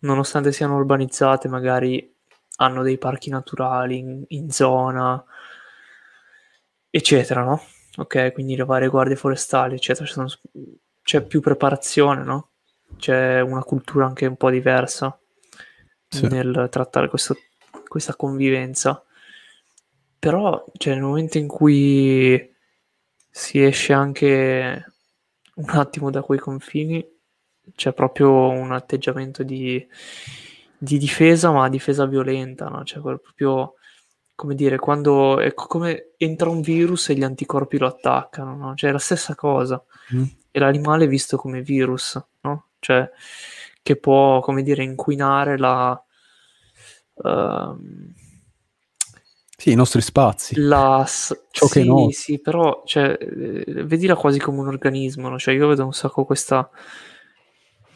nonostante siano urbanizzate, magari hanno dei parchi naturali in, in zona, eccetera, no? Ok, quindi le varie guardie forestali, eccetera, sono, c'è più preparazione, no? C'è una cultura anche un po' diversa sì. nel trattare questo, questa convivenza. Però, cioè, nel momento in cui si esce anche un attimo da quei confini, c'è proprio un atteggiamento di, di difesa, ma difesa violenta, no? Cioè, proprio come dire, quando è come entra un virus e gli anticorpi lo attaccano, no? Cioè, è la stessa cosa. Mm. E l'animale è visto come virus, no? Cioè, che può, come dire, inquinare la. Uh, sì, i nostri spazi. La... Ciò sì, che no. sì, però cioè, eh, vedila quasi come un organismo, no? Cioè, io vedo un sacco questa,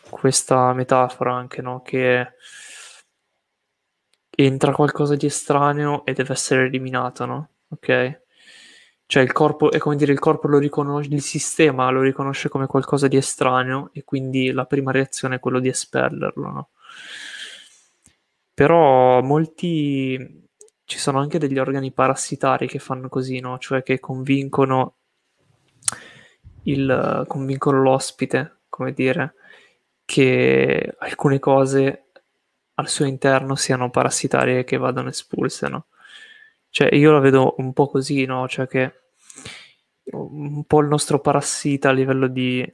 questa metafora anche, no? Che entra qualcosa di estraneo e deve essere eliminato, no? Ok? cioè il corpo, è come dire, il corpo lo riconosce, il sistema lo riconosce come qualcosa di estraneo e quindi la prima reazione è quello di espellerlo, no? Però molti, ci sono anche degli organi parassitari che fanno così, no? Cioè che convincono, il, convincono l'ospite, come dire, che alcune cose al suo interno siano parassitarie che vadano espulse, no? Cioè, io la vedo un po' così, no? Cioè che un po' il nostro parassita a livello di,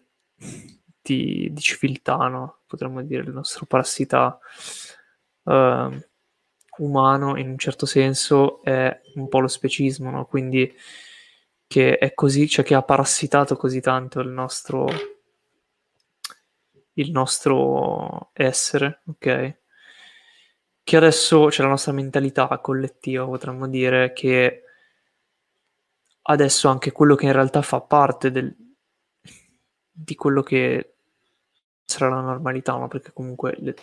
di, di civiltà, no? Potremmo dire il nostro parassita uh, umano, in un certo senso, è un po' lo specismo, no? Quindi che è così, cioè che ha parassitato così tanto il nostro il nostro essere, ok? Che adesso c'è la nostra mentalità collettiva, potremmo dire, che adesso anche quello che in realtà fa parte del, di quello che sarà la normalità, no? perché comunque le,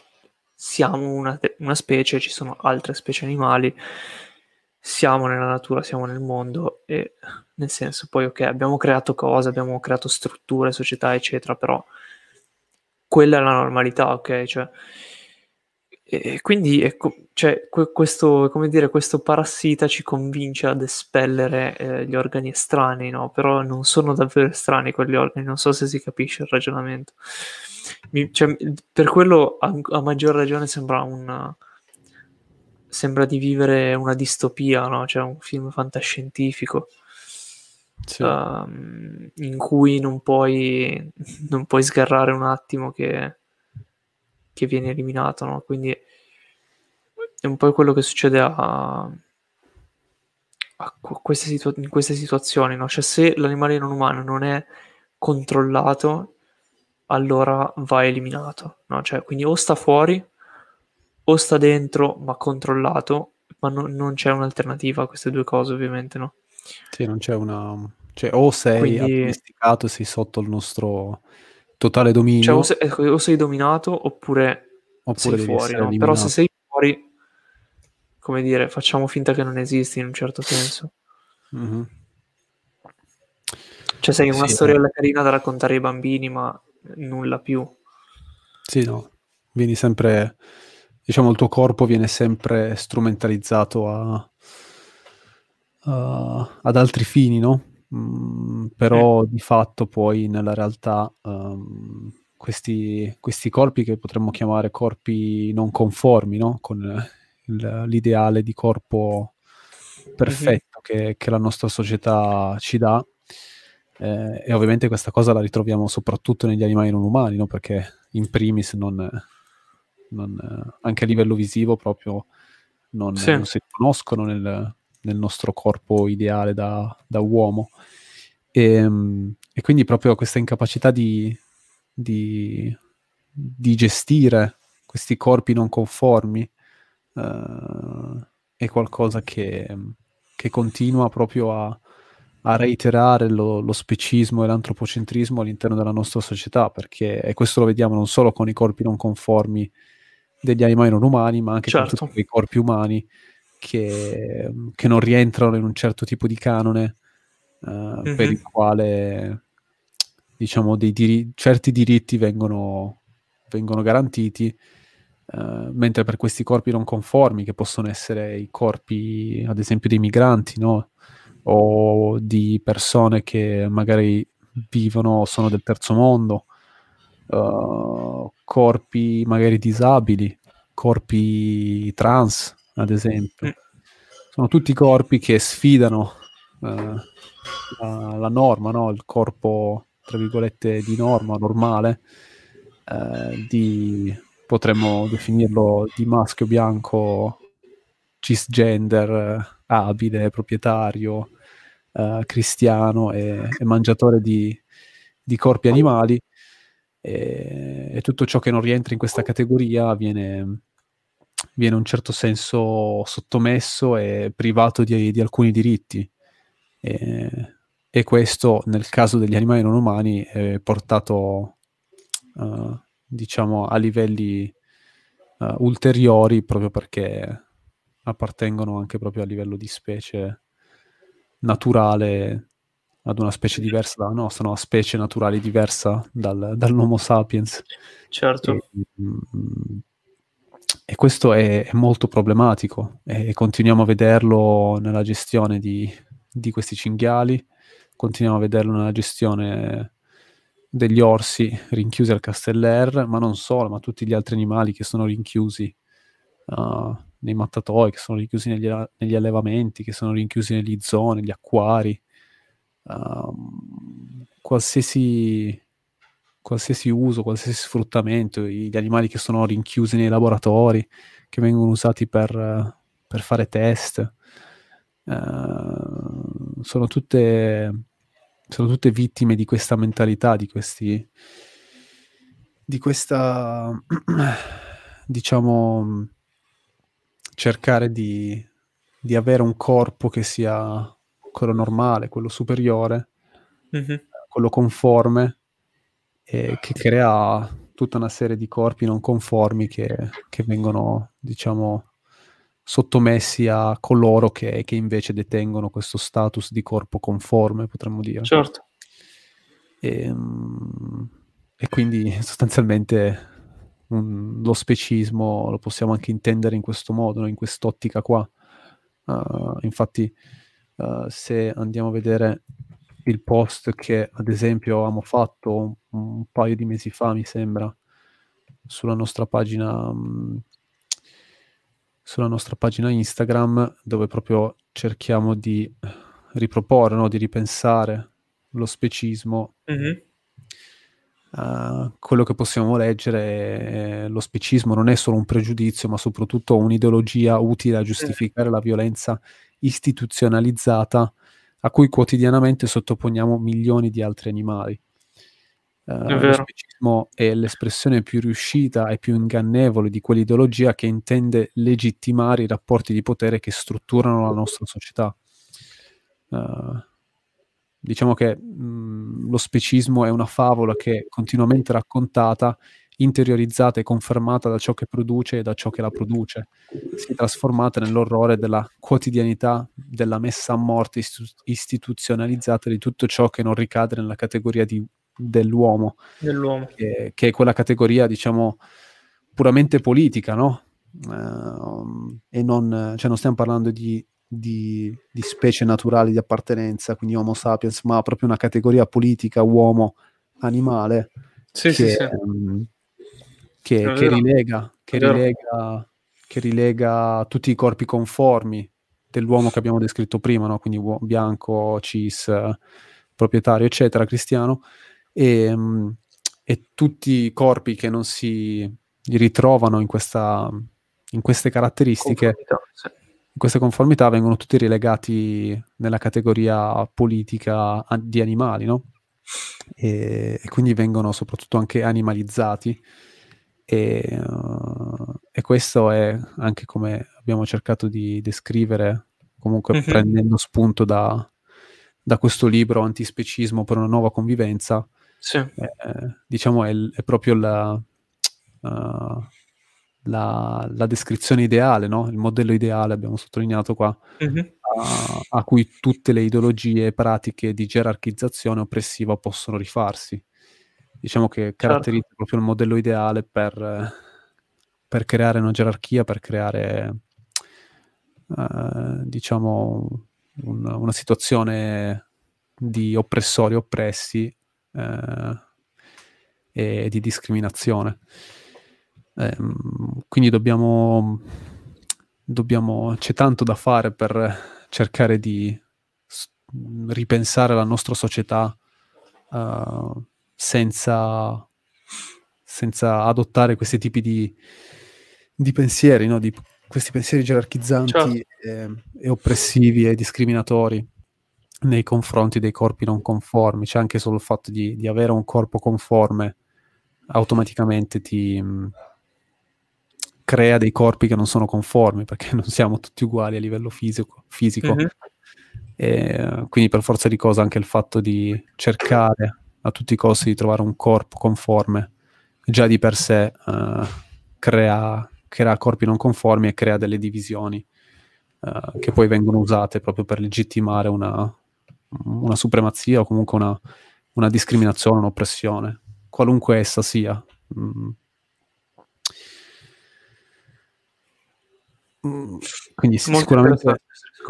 siamo una, una, specie, ci sono altre specie animali, siamo nella natura, siamo nel mondo e nel senso poi ok, abbiamo creato cose, abbiamo creato strutture, società, eccetera, però quella è la normalità, ok? Cioè, e quindi ecco, cioè, questo, come dire, questo parassita ci convince ad espellere eh, gli organi estranei, no? Però non sono davvero estranei quegli organi, non so se si capisce il ragionamento. Mi, cioè, per quello a, a, maggior ragione sembra un sembra di vivere una distopia, no? Cioè un film fantascientifico. Sì. Um, in cui non puoi, non puoi sgarrare un attimo che, che viene eliminato, no? Quindi è un po' quello che succede a, a queste situ- in queste situazioni, no? Cioè se l'animale non umano non è controllato, allora va eliminato, no? Cioè, quindi o sta fuori o sta dentro ma controllato, ma no, non c'è un'alternativa a queste due cose ovviamente, no? Sì, non c'è una... Cioè, o sei quindi... addomesticato, sei sotto il nostro totale dominio. Cioè, o sei, ecco, o sei dominato oppure, oppure sei fuori. No? Però se sei fuori, come dire, facciamo finta che non esisti in un certo senso. Mm-hmm. Cioè, sei una sì, storiella eh. carina da raccontare ai bambini, ma nulla più. Sì, no. Vieni sempre, diciamo, il tuo corpo viene sempre strumentalizzato a, a, ad altri fini, no? Mm, però eh. di fatto poi nella realtà um, questi, questi, corpi che potremmo chiamare corpi non conformi, no? con il, l'ideale di corpo perfetto mm-hmm. che, che, la nostra società ci dà, eh, e ovviamente questa cosa la ritroviamo soprattutto negli animali non umani, no? perché in primis non, non, anche a livello visivo proprio non, sì. non si conoscono nel, nel nostro corpo ideale da, da uomo. E, ehm, e, quindi proprio questa incapacità di, di, di gestire questi corpi non conformi uh, è qualcosa che, che continua proprio a, a reiterare lo, lo, specismo e l'antropocentrismo all'interno della nostra società, perché e questo lo vediamo non solo con i corpi non conformi degli animali non umani, ma anche certo. con tutti i corpi umani che, che, non rientrano in un certo tipo di canone uh, mm-hmm. per il quale diciamo diri- certi diritti vengono, vengono garantiti uh, mentre per questi corpi non conformi che possono essere i corpi ad esempio dei migranti no? o di persone che magari vivono o sono del terzo mondo uh, corpi magari disabili corpi trans ad esempio. Mm. Sono tutti corpi che sfidano eh, la, la, norma, no? il corpo, tra virgolette, di norma, normale, eh, di, potremmo definirlo di maschio bianco, cisgender, abile, proprietario, eh, cristiano e, e, mangiatore di, di corpi animali. E, e tutto ciò che non rientra in questa categoria viene viene in un certo senso sottomesso e privato di, di alcuni diritti. E, e, questo, nel caso degli animali non umani, è portato, uh, diciamo, a livelli uh, ulteriori proprio perché appartengono anche proprio a livello di specie naturale ad una specie diversa dalla nostra, una specie naturale diversa dal, dall'Homo sapiens. Certo. E, mm, e questo è, è, molto problematico e continuiamo a vederlo nella gestione di, di questi cinghiali, continuiamo a vederlo nella gestione degli orsi rinchiusi al Casteller, ma non solo, ma tutti gli altri animali che sono rinchiusi uh, nei mattatoi, che sono rinchiusi negli, negli, allevamenti, che sono rinchiusi negli zoo, negli acquari. Uh, qualsiasi, qualsiasi uso, qualsiasi sfruttamento, gli animali che sono rinchiusi nei laboratori, che vengono usati per, per fare test, uh, sono tutte sono tutte vittime di questa mentalità, di questi di questa diciamo cercare di, di avere un corpo che sia quello normale, quello superiore, mm-hmm. quello conforme, e che crea tutta una serie di corpi non conformi che, che vengono, diciamo, sottomessi a coloro che, che, invece detengono questo status di corpo conforme, potremmo dire. Certo. E, ehm, e quindi sostanzialmente un, lo specismo lo possiamo anche intendere in questo modo, no? in quest'ottica qua. Uh, infatti, uh, se andiamo a vedere il post che ad esempio avevamo fatto un, un paio di mesi fa, mi sembra, sulla nostra pagina um, sulla nostra pagina Instagram dove proprio cerchiamo di riproporre, no? di ripensare lo specismo. Mm-hmm. Uh, quello che possiamo leggere è lo specismo non è solo un pregiudizio, ma soprattutto un'ideologia utile a giustificare mm. la violenza istituzionalizzata a cui quotidianamente sottoponiamo milioni di altri animali. Uh, lo specismo è l'espressione più riuscita e più ingannevole di quell'ideologia che intende legittimare i rapporti di potere che strutturano la nostra società. Uh, diciamo che mh, mm, lo specismo è una favola che è continuamente raccontata, interiorizzata e confermata da ciò che produce e da ciò che la produce. Si è trasformata nell'orrore della quotidianità, della messa a morte istu- istituzionalizzata di tutto ciò che non ricade nella categoria di dell'uomo, dell'uomo. Che, che, è quella categoria, diciamo, puramente politica, no? Uh, e non, cioè non stiamo parlando di, di, di, specie naturali di appartenenza, quindi Homo sapiens, ma proprio una categoria politica uomo-animale sì, che, sì, sì. Um, che, che, rilega, che, rilega, che rilega tutti i corpi conformi dell'uomo che abbiamo descritto prima, no? quindi bianco, cis, proprietario, eccetera, cristiano, e, um, e tutti i corpi che non si ritrovano in, questa, in queste caratteristiche, sì. in queste conformità, vengono tutti relegati nella categoria politica di animali, no? E, e quindi vengono soprattutto anche animalizzati. E, uh, e, questo è anche come abbiamo cercato di descrivere, comunque mm-hmm. prendendo spunto da, da questo libro Antispecismo per una nuova convivenza, sì. eh, diciamo è, è, proprio la, uh, la, la, descrizione ideale, no? il modello ideale, abbiamo sottolineato qua, mm-hmm. a, a, cui tutte le ideologie e pratiche di gerarchizzazione oppressiva possono rifarsi. Diciamo che certo. caratterizza certo. proprio il modello ideale per, per creare una gerarchia, per creare, uh, diciamo, un, una situazione di oppressori oppressi eh, e di discriminazione. Eh, quindi dobbiamo, dobbiamo, c'è tanto da fare per cercare di ripensare la nostra società uh, senza, senza, adottare questi tipi di, di pensieri, no? di, questi pensieri gerarchizzanti certo. e, e oppressivi e discriminatori nei confronti dei corpi non conformi. C'è anche solo il fatto di, di avere un corpo conforme automaticamente ti mh, mm, crea dei corpi che non sono conformi perché non siamo tutti uguali a livello fisico. fisico. Mm-hmm. E, quindi per forza di cosa anche il fatto di cercare a tutti i costi di trovare un corpo conforme già di per sé uh, crea, crea corpi non conformi e crea delle divisioni uh, che poi vengono usate proprio per legittimare una, una supremazia o comunque una, una discriminazione, un'oppressione, qualunque essa sia. Mm. mm quindi sicuramente,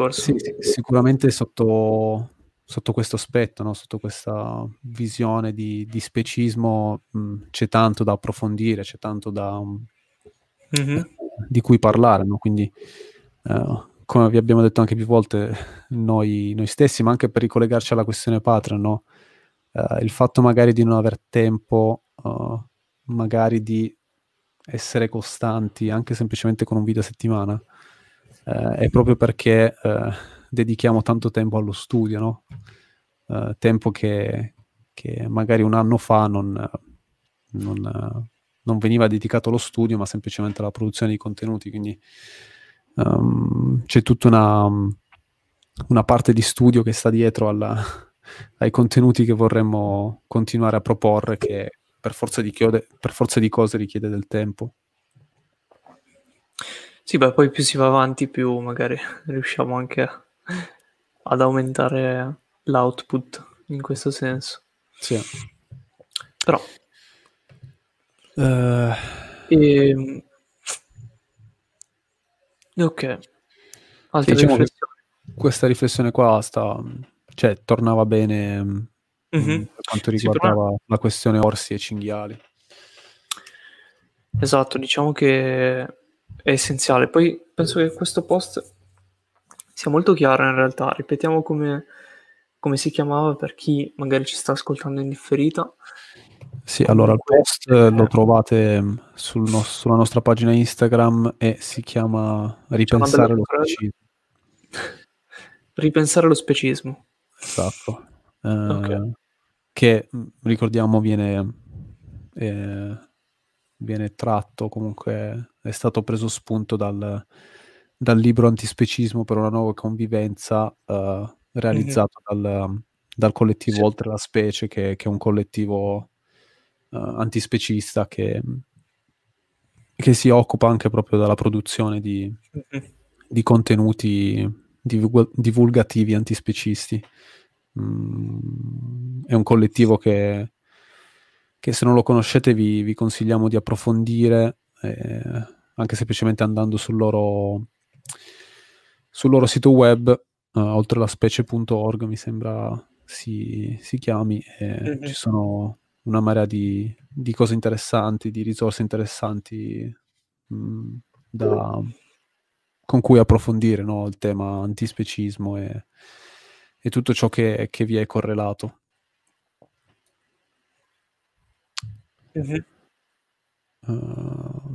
sì, sicuramente sotto, sotto, questo aspetto, no? sotto questa visione di, di specismo, mh, mm, c'è tanto da approfondire, c'è tanto da, um, mm-hmm. di cui parlare. No? Quindi, uh, come vi abbiamo detto anche più volte, noi, noi, stessi, ma anche per ricollegarci alla questione Patreon, no? uh, il fatto magari di non aver tempo, uh, magari di essere costanti, anche semplicemente con un video a settimana, è proprio perché dedichiamo tanto tempo allo studio, no? tempo che, che, magari un anno fa non, non, non, veniva dedicato allo studio, ma semplicemente alla produzione di contenuti. Quindi um, c'è tutta una, una parte di studio che sta dietro alla, ai contenuti che vorremmo continuare a proporre che per forza di, chiode, per forza di cose richiede del tempo. Sì, beh, poi più si va avanti, più magari riusciamo anche ad aumentare l'output in questo senso. Sì. Però... Uh... E... Ehm, ok. Altre diciamo questa riflessione qua sta cioè tornava bene mm-hmm. per quanto riguardava sì, la questione orsi e cinghiali. Esatto, diciamo che è essenziale. Poi penso che questo post sia molto chiaro in realtà. Ripetiamo come, come si chiamava per chi magari ci sta ascoltando in differita. Sì, allora il post lo trovate mm, sul no- sulla nostra pagina Instagram e si chiama Ripensare lo specismo. Ripensare lo specismo. Esatto. Eh, okay. Che mm, ricordiamo viene, eh, viene tratto, comunque è stato preso spunto dal, dal libro Antispecismo per una nuova convivenza eh, realizzato mm-hmm. dal, dal, collettivo sì. Oltre la Specie, che, che è un collettivo uh, antispecista che, che, si occupa anche proprio della produzione di, mm-hmm. di contenuti divulgativi antispecisti. Mm, è un collettivo che, che, se non lo conoscete vi, vi consigliamo di approfondire, eh, anche semplicemente andando sul loro, sul loro sito web, uh, oltre la specie.org mi sembra si, si chiami, mm-hmm. ci sono una marea di, di, cose interessanti, di risorse interessanti mh, mm, da, con cui approfondire no? il tema antispecismo e, e tutto ciò che, che, vi è correlato. Mm-hmm. Uh,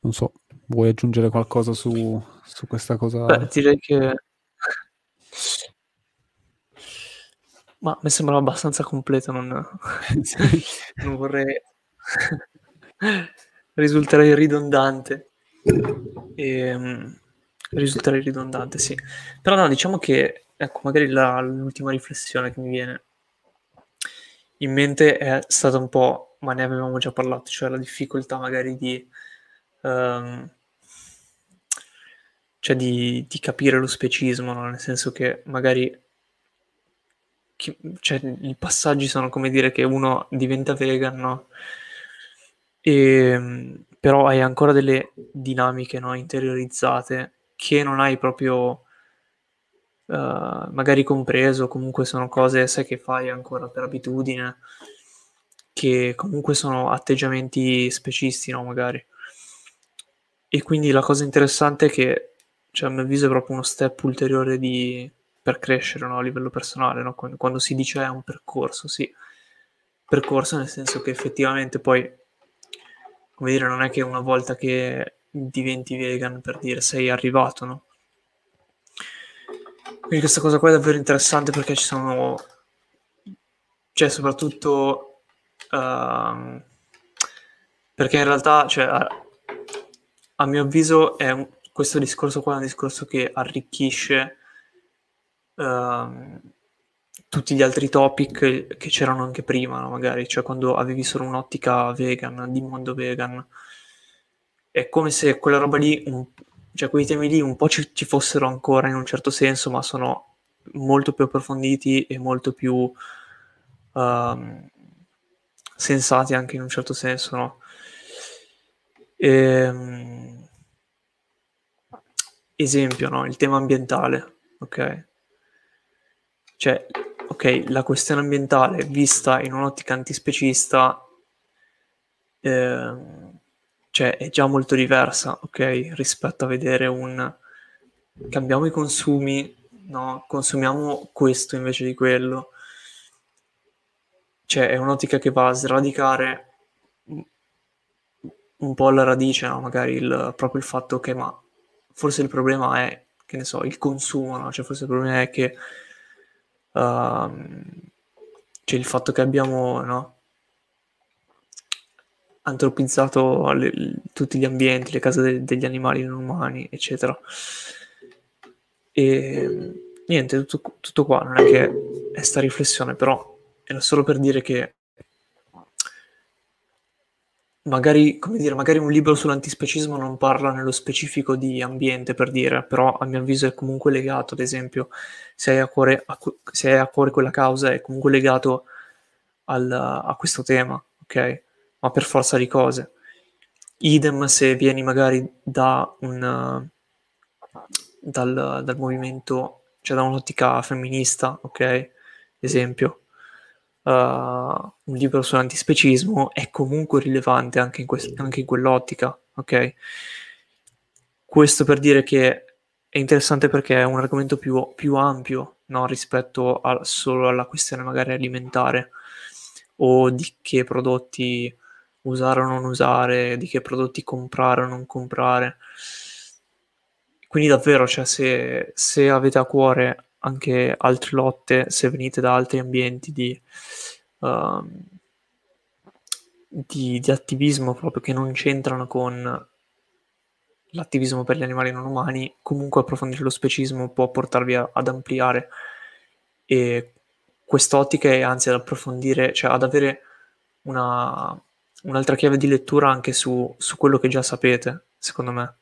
non so, vuoi aggiungere qualcosa su, su questa cosa? Beh, direi che... Ma mi sembra abbastanza completo, non, non vorrei risulterei ridondante. E, ehm, risulterei ridondante, sì. Però no, diciamo che, ecco, magari la, l'ultima riflessione che mi viene in mente è stata un po', ma ne avevamo già parlato, cioè la difficoltà magari di... Um, cioè di, di, capire lo specismo, no? nel senso che magari chi, cioè, i passaggi sono come dire che uno diventa vegan, no? E, ehm, però hai ancora delle dinamiche no, interiorizzate che non hai proprio uh, magari compreso, comunque sono cose sai che fai ancora per abitudine, che comunque sono atteggiamenti specisti, no, magari. E quindi la cosa interessante è che, cioè, a mio avviso, è proprio uno step ulteriore di, per crescere no, a livello personale, no? quando, quando, si dice è un percorso, sì, percorso nel senso che effettivamente poi come dire, non è che una volta che diventi vegan per dire sei arrivato, no? Quindi questa cosa qua è davvero interessante perché ci sono, cioè soprattutto, uh, perché in realtà, cioè, a, mio avviso, un, questo discorso qua è un discorso che arricchisce uh, tutti gli altri topic che c'erano anche prima, no? magari, cioè quando avevi solo un'ottica vegan, di mondo vegan. è come se quella roba lì, un, cioè quei temi lì un po' ci, ci, fossero ancora in un certo senso, ma sono molto più approfonditi e molto più um, sensati anche in un certo senso, no? Ehm, esempio, no? Il tema ambientale, ok? Cioè, ok, la questione ambientale vista in un'ottica antispecista eh, cioè, è già molto diversa, ok, rispetto a vedere un cambiamo i consumi, no, consumiamo questo invece di quello. Cioè, è un'ottica che va a sradicare un po' alla radice, no? magari il, proprio il fatto che, ma forse il problema è, che ne so, il consumo, no? Cioè, forse il problema è che uh, cioè il fatto che abbiamo, no? antropizzato le, tutti gli ambienti, le case de- degli animali non umani, eccetera. E niente, tutto, tutto qua, non è che è sta riflessione, però era solo per dire che magari, come dire, magari un libro sull'antispecismo non parla nello specifico di ambiente, per dire, però a mio avviso è comunque legato, ad esempio, se hai a cuore, a, se hai a cuore quella causa, è comunque legato al, a questo tema, ok? Ma per forza di cose. Idem se vieni magari da un, dal, dal movimento, cioè da un'ottica femminista, ok? Esempio, uh, un libro sull'antispecismo è comunque rilevante anche in, quest- anche in quell'ottica, ok? Questo per dire che è interessante perché è un argomento più, più ampio no? rispetto a, solo alla questione magari alimentare o di che prodotti usare o non usare, di che prodotti comprare o non comprare. Quindi davvero, cioè, se, se avete a cuore anche altre lotte, se venite da altri ambienti di, uh, di, di attivismo proprio che non c'entrano con l'attivismo per gli animali non umani, comunque approfondire lo specismo può portarvi a, ad ampliare e quest'ottica e anzi ad approfondire, cioè ad avere una, un'altra chiave di lettura anche su, su quello che già sapete, secondo me.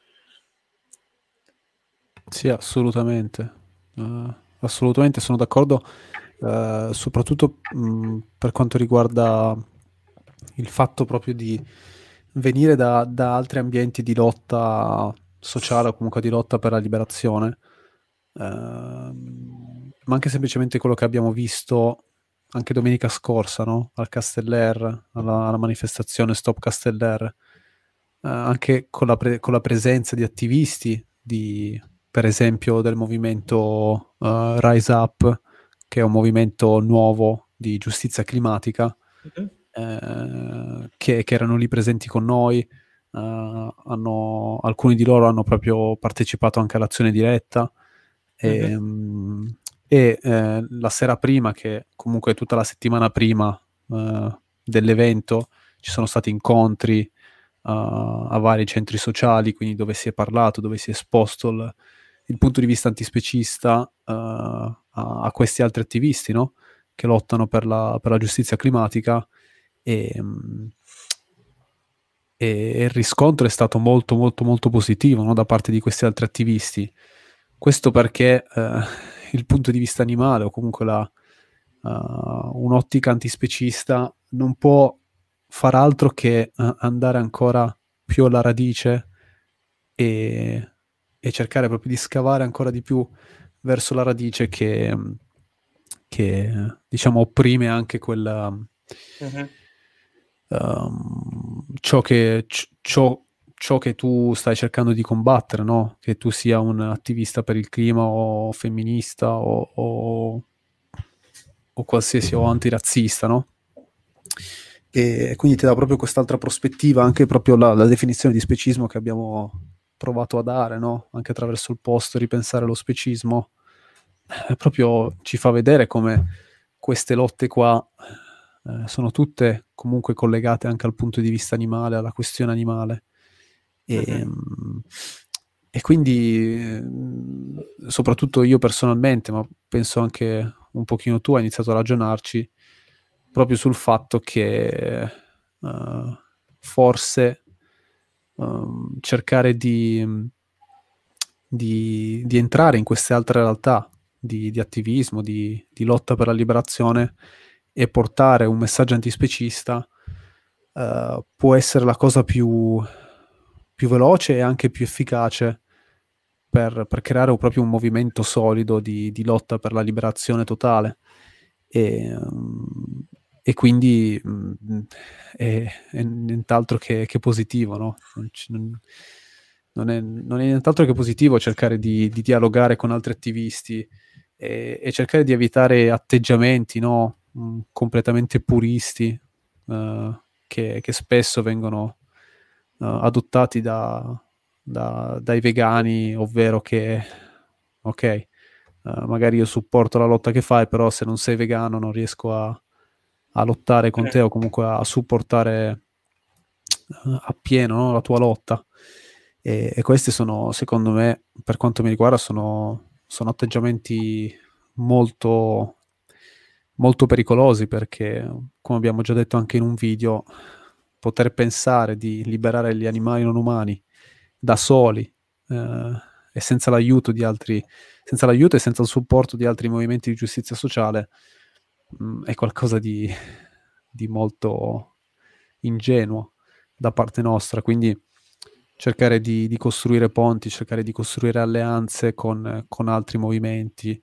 Sì, assolutamente. Uh, assolutamente sono d'accordo, uh, soprattutto mh, per quanto riguarda il fatto proprio di venire da, da, altri ambienti di lotta sociale o comunque di lotta per la liberazione, uh, ma anche semplicemente quello che abbiamo visto anche domenica scorsa no? al Casteller, alla, alla, manifestazione Stop Casteller, anche con la, pre- con la presenza di attivisti di per esempio del movimento uh, Rise Up, che è un movimento nuovo di giustizia climatica, mm-hmm. eh, che, che, erano lì presenti con noi. Uh, hanno, alcuni di loro hanno proprio partecipato anche all'azione diretta. E, mm-hmm. um, e eh, la sera prima, che comunque tutta la settimana prima uh, dell'evento, ci sono stati incontri uh, a vari centri sociali, quindi dove si è parlato, dove si è esposto il, il punto di vista antispecista uh, a, a, questi altri attivisti no? che lottano per la, per la, giustizia climatica e, um, e, il riscontro è stato molto molto molto positivo no? da parte di questi altri attivisti questo perché uh, il punto di vista animale o comunque la, uh, un'ottica antispecista non può far altro che andare ancora più alla radice e e cercare proprio di scavare ancora di più verso la radice che, che diciamo opprime anche quella uh-huh. um, ciò, che, ciò, ciò che tu stai cercando di combattere, no? Che tu sia un attivista per il clima o femminista o, o, o qualsiasi o antirazzista, no? E quindi ti dà proprio quest'altra prospettiva, anche proprio la, la definizione di specismo che abbiamo provato a dare, no? anche attraverso il post, ripensare lo specismo, eh, proprio ci fa vedere come queste lotte qua eh, sono tutte comunque collegate anche al punto di vista animale, alla questione animale. E, mm-hmm. e quindi, soprattutto io personalmente, ma penso anche un pochino tu, hai iniziato a ragionarci proprio sul fatto che uh, forse um, cercare di, di, di, entrare in queste altre realtà di, di attivismo, di, lotta per la liberazione e portare un messaggio antispecista uh, può essere la cosa più, più veloce e anche più efficace per, per creare proprio un movimento solido di, lotta per la liberazione totale. E, um, e quindi mh, mm, è, è, nient'altro che, che positivo, no? non, c- non, non, è, non, è, nient'altro che positivo cercare di, di dialogare con altri attivisti e, e, cercare di evitare atteggiamenti no? mm, completamente puristi uh, che, che, spesso vengono uh, adottati da, da, dai vegani, ovvero che, ok, uh, magari io supporto la lotta che fai, però se non sei vegano non riesco a, a lottare con te o comunque a supportare uh, appieno no, la tua lotta. E, e, questi sono, secondo me, per quanto mi riguarda, sono, sono atteggiamenti molto, molto pericolosi perché, come abbiamo già detto anche in un video, poter pensare di liberare gli animali non umani da soli eh, e senza l'aiuto di altri, senza l'aiuto e senza il supporto di altri movimenti di giustizia sociale mh, mm, è qualcosa di, di, molto ingenuo da parte nostra. Quindi cercare di, di costruire ponti, cercare di costruire alleanze con, con altri movimenti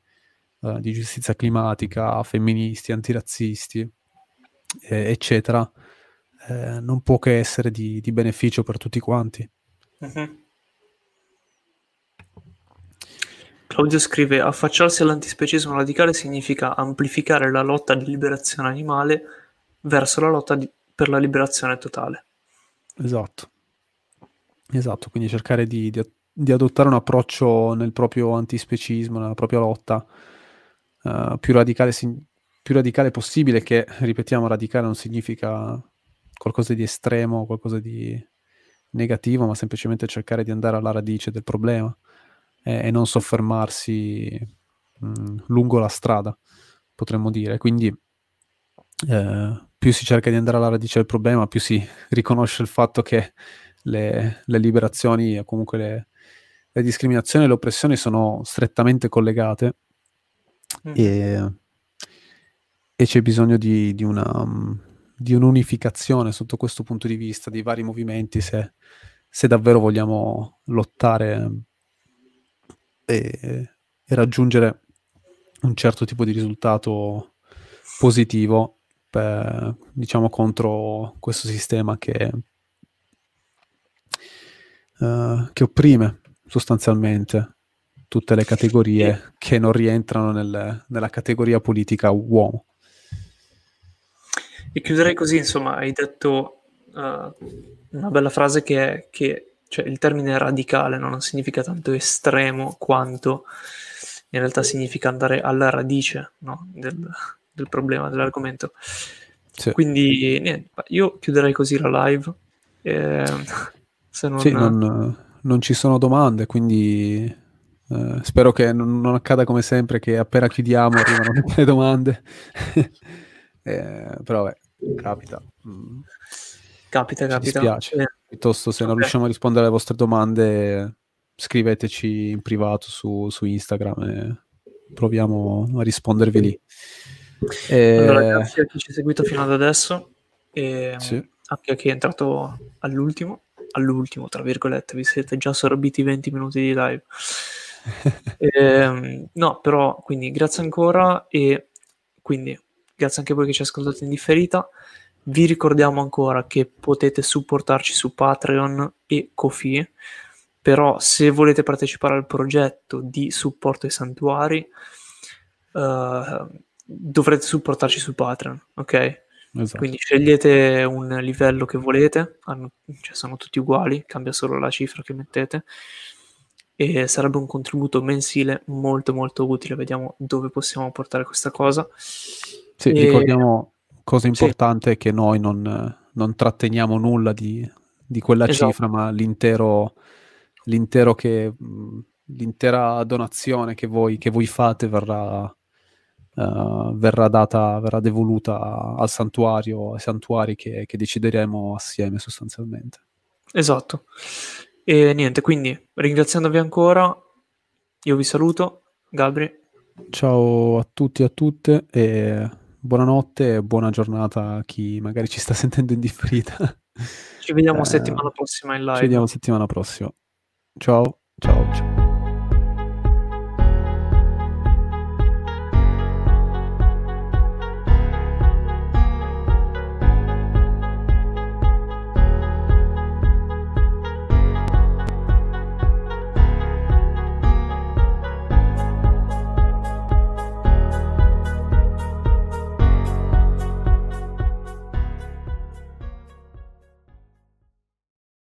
eh, di giustizia climatica, femministi, antirazzisti, eh, eccetera, eh, non può che essere di, di beneficio per tutti quanti. Uh-huh. Claudio scrive: Affacciarsi all'antispecismo radicale significa amplificare la lotta di liberazione animale verso la lotta di, per la liberazione totale. Esatto. Esatto, quindi cercare di, di, di adottare un approccio nel proprio antispecismo, nella propria lotta uh, più, radicale, più radicale possibile, che ripetiamo, radicale non significa qualcosa di estremo, qualcosa di negativo, ma semplicemente cercare di andare alla radice del problema e, e non soffermarsi mh, lungo la strada, potremmo dire. Quindi eh, più si cerca di andare alla radice del problema, più si riconosce il fatto che le, le liberazioni e comunque le, le, discriminazioni e le oppressioni sono strettamente collegate mm. e, e, c'è bisogno di, di, una, di, un'unificazione sotto questo punto di vista, di vari movimenti, se, se davvero vogliamo lottare e, e raggiungere un certo tipo di risultato positivo per, diciamo contro questo sistema che, uh, che opprime sostanzialmente tutte le categorie che non rientrano nel, nella categoria politica uomo. E chiuderei così, insomma, hai detto uh, una bella frase che è che cioè il termine radicale non significa tanto estremo quanto in realtà significa andare alla radice no? del, del, problema, dell'argomento. Sì. Quindi niente, io chiuderei così la live. Eh, se non... Sì, non, non ci sono domande, quindi eh, spero che non, non, accada come sempre che appena chiudiamo arrivano tutte le domande. eh, però beh, capita. Mm. Capita, capita. Ci dispiace. Eh. Piuttosto, se okay. non riusciamo a rispondere alle vostre domande, scriveteci in privato su, su Instagram e proviamo a rispondervi lì. E... Allora, grazie a chi ci ha seguito fino ad adesso e sì. anche a chi è entrato all'ultimo, all'ultimo, tra virgolette, vi siete già sorbiti 20 minuti di live. e, ehm, no, però, quindi grazie ancora e quindi grazie anche a voi che ci ascoltate in differita. Vi ricordiamo ancora che potete supportarci su Patreon e Kofi, però se volete partecipare al progetto di supporto ai santuari uh, dovrete supportarci su Patreon, ok? Esatto. Quindi scegliete un livello che volete, hanno, cioè sono tutti uguali, cambia solo la cifra che mettete e sarebbe un contributo mensile molto molto utile, vediamo dove possiamo portare questa cosa. Sì, e... ricordiamo cosa importante sì. è che noi non, non tratteniamo nulla di, di quella esatto. cifra, ma l'intero, l'intero che, l'intera donazione che voi, che voi fate verrà, uh, verrà data, verrà devoluta al santuario, ai santuari che, che decideremo assieme sostanzialmente. Esatto. E niente, quindi ringraziandovi ancora, io vi saluto. Gabri. Ciao a tutti e a tutte e buonanotte e buona giornata a chi magari ci sta sentendo in differita. Ci vediamo eh, settimana prossima in live. Ci vediamo settimana prossima. Ciao, ciao, ciao.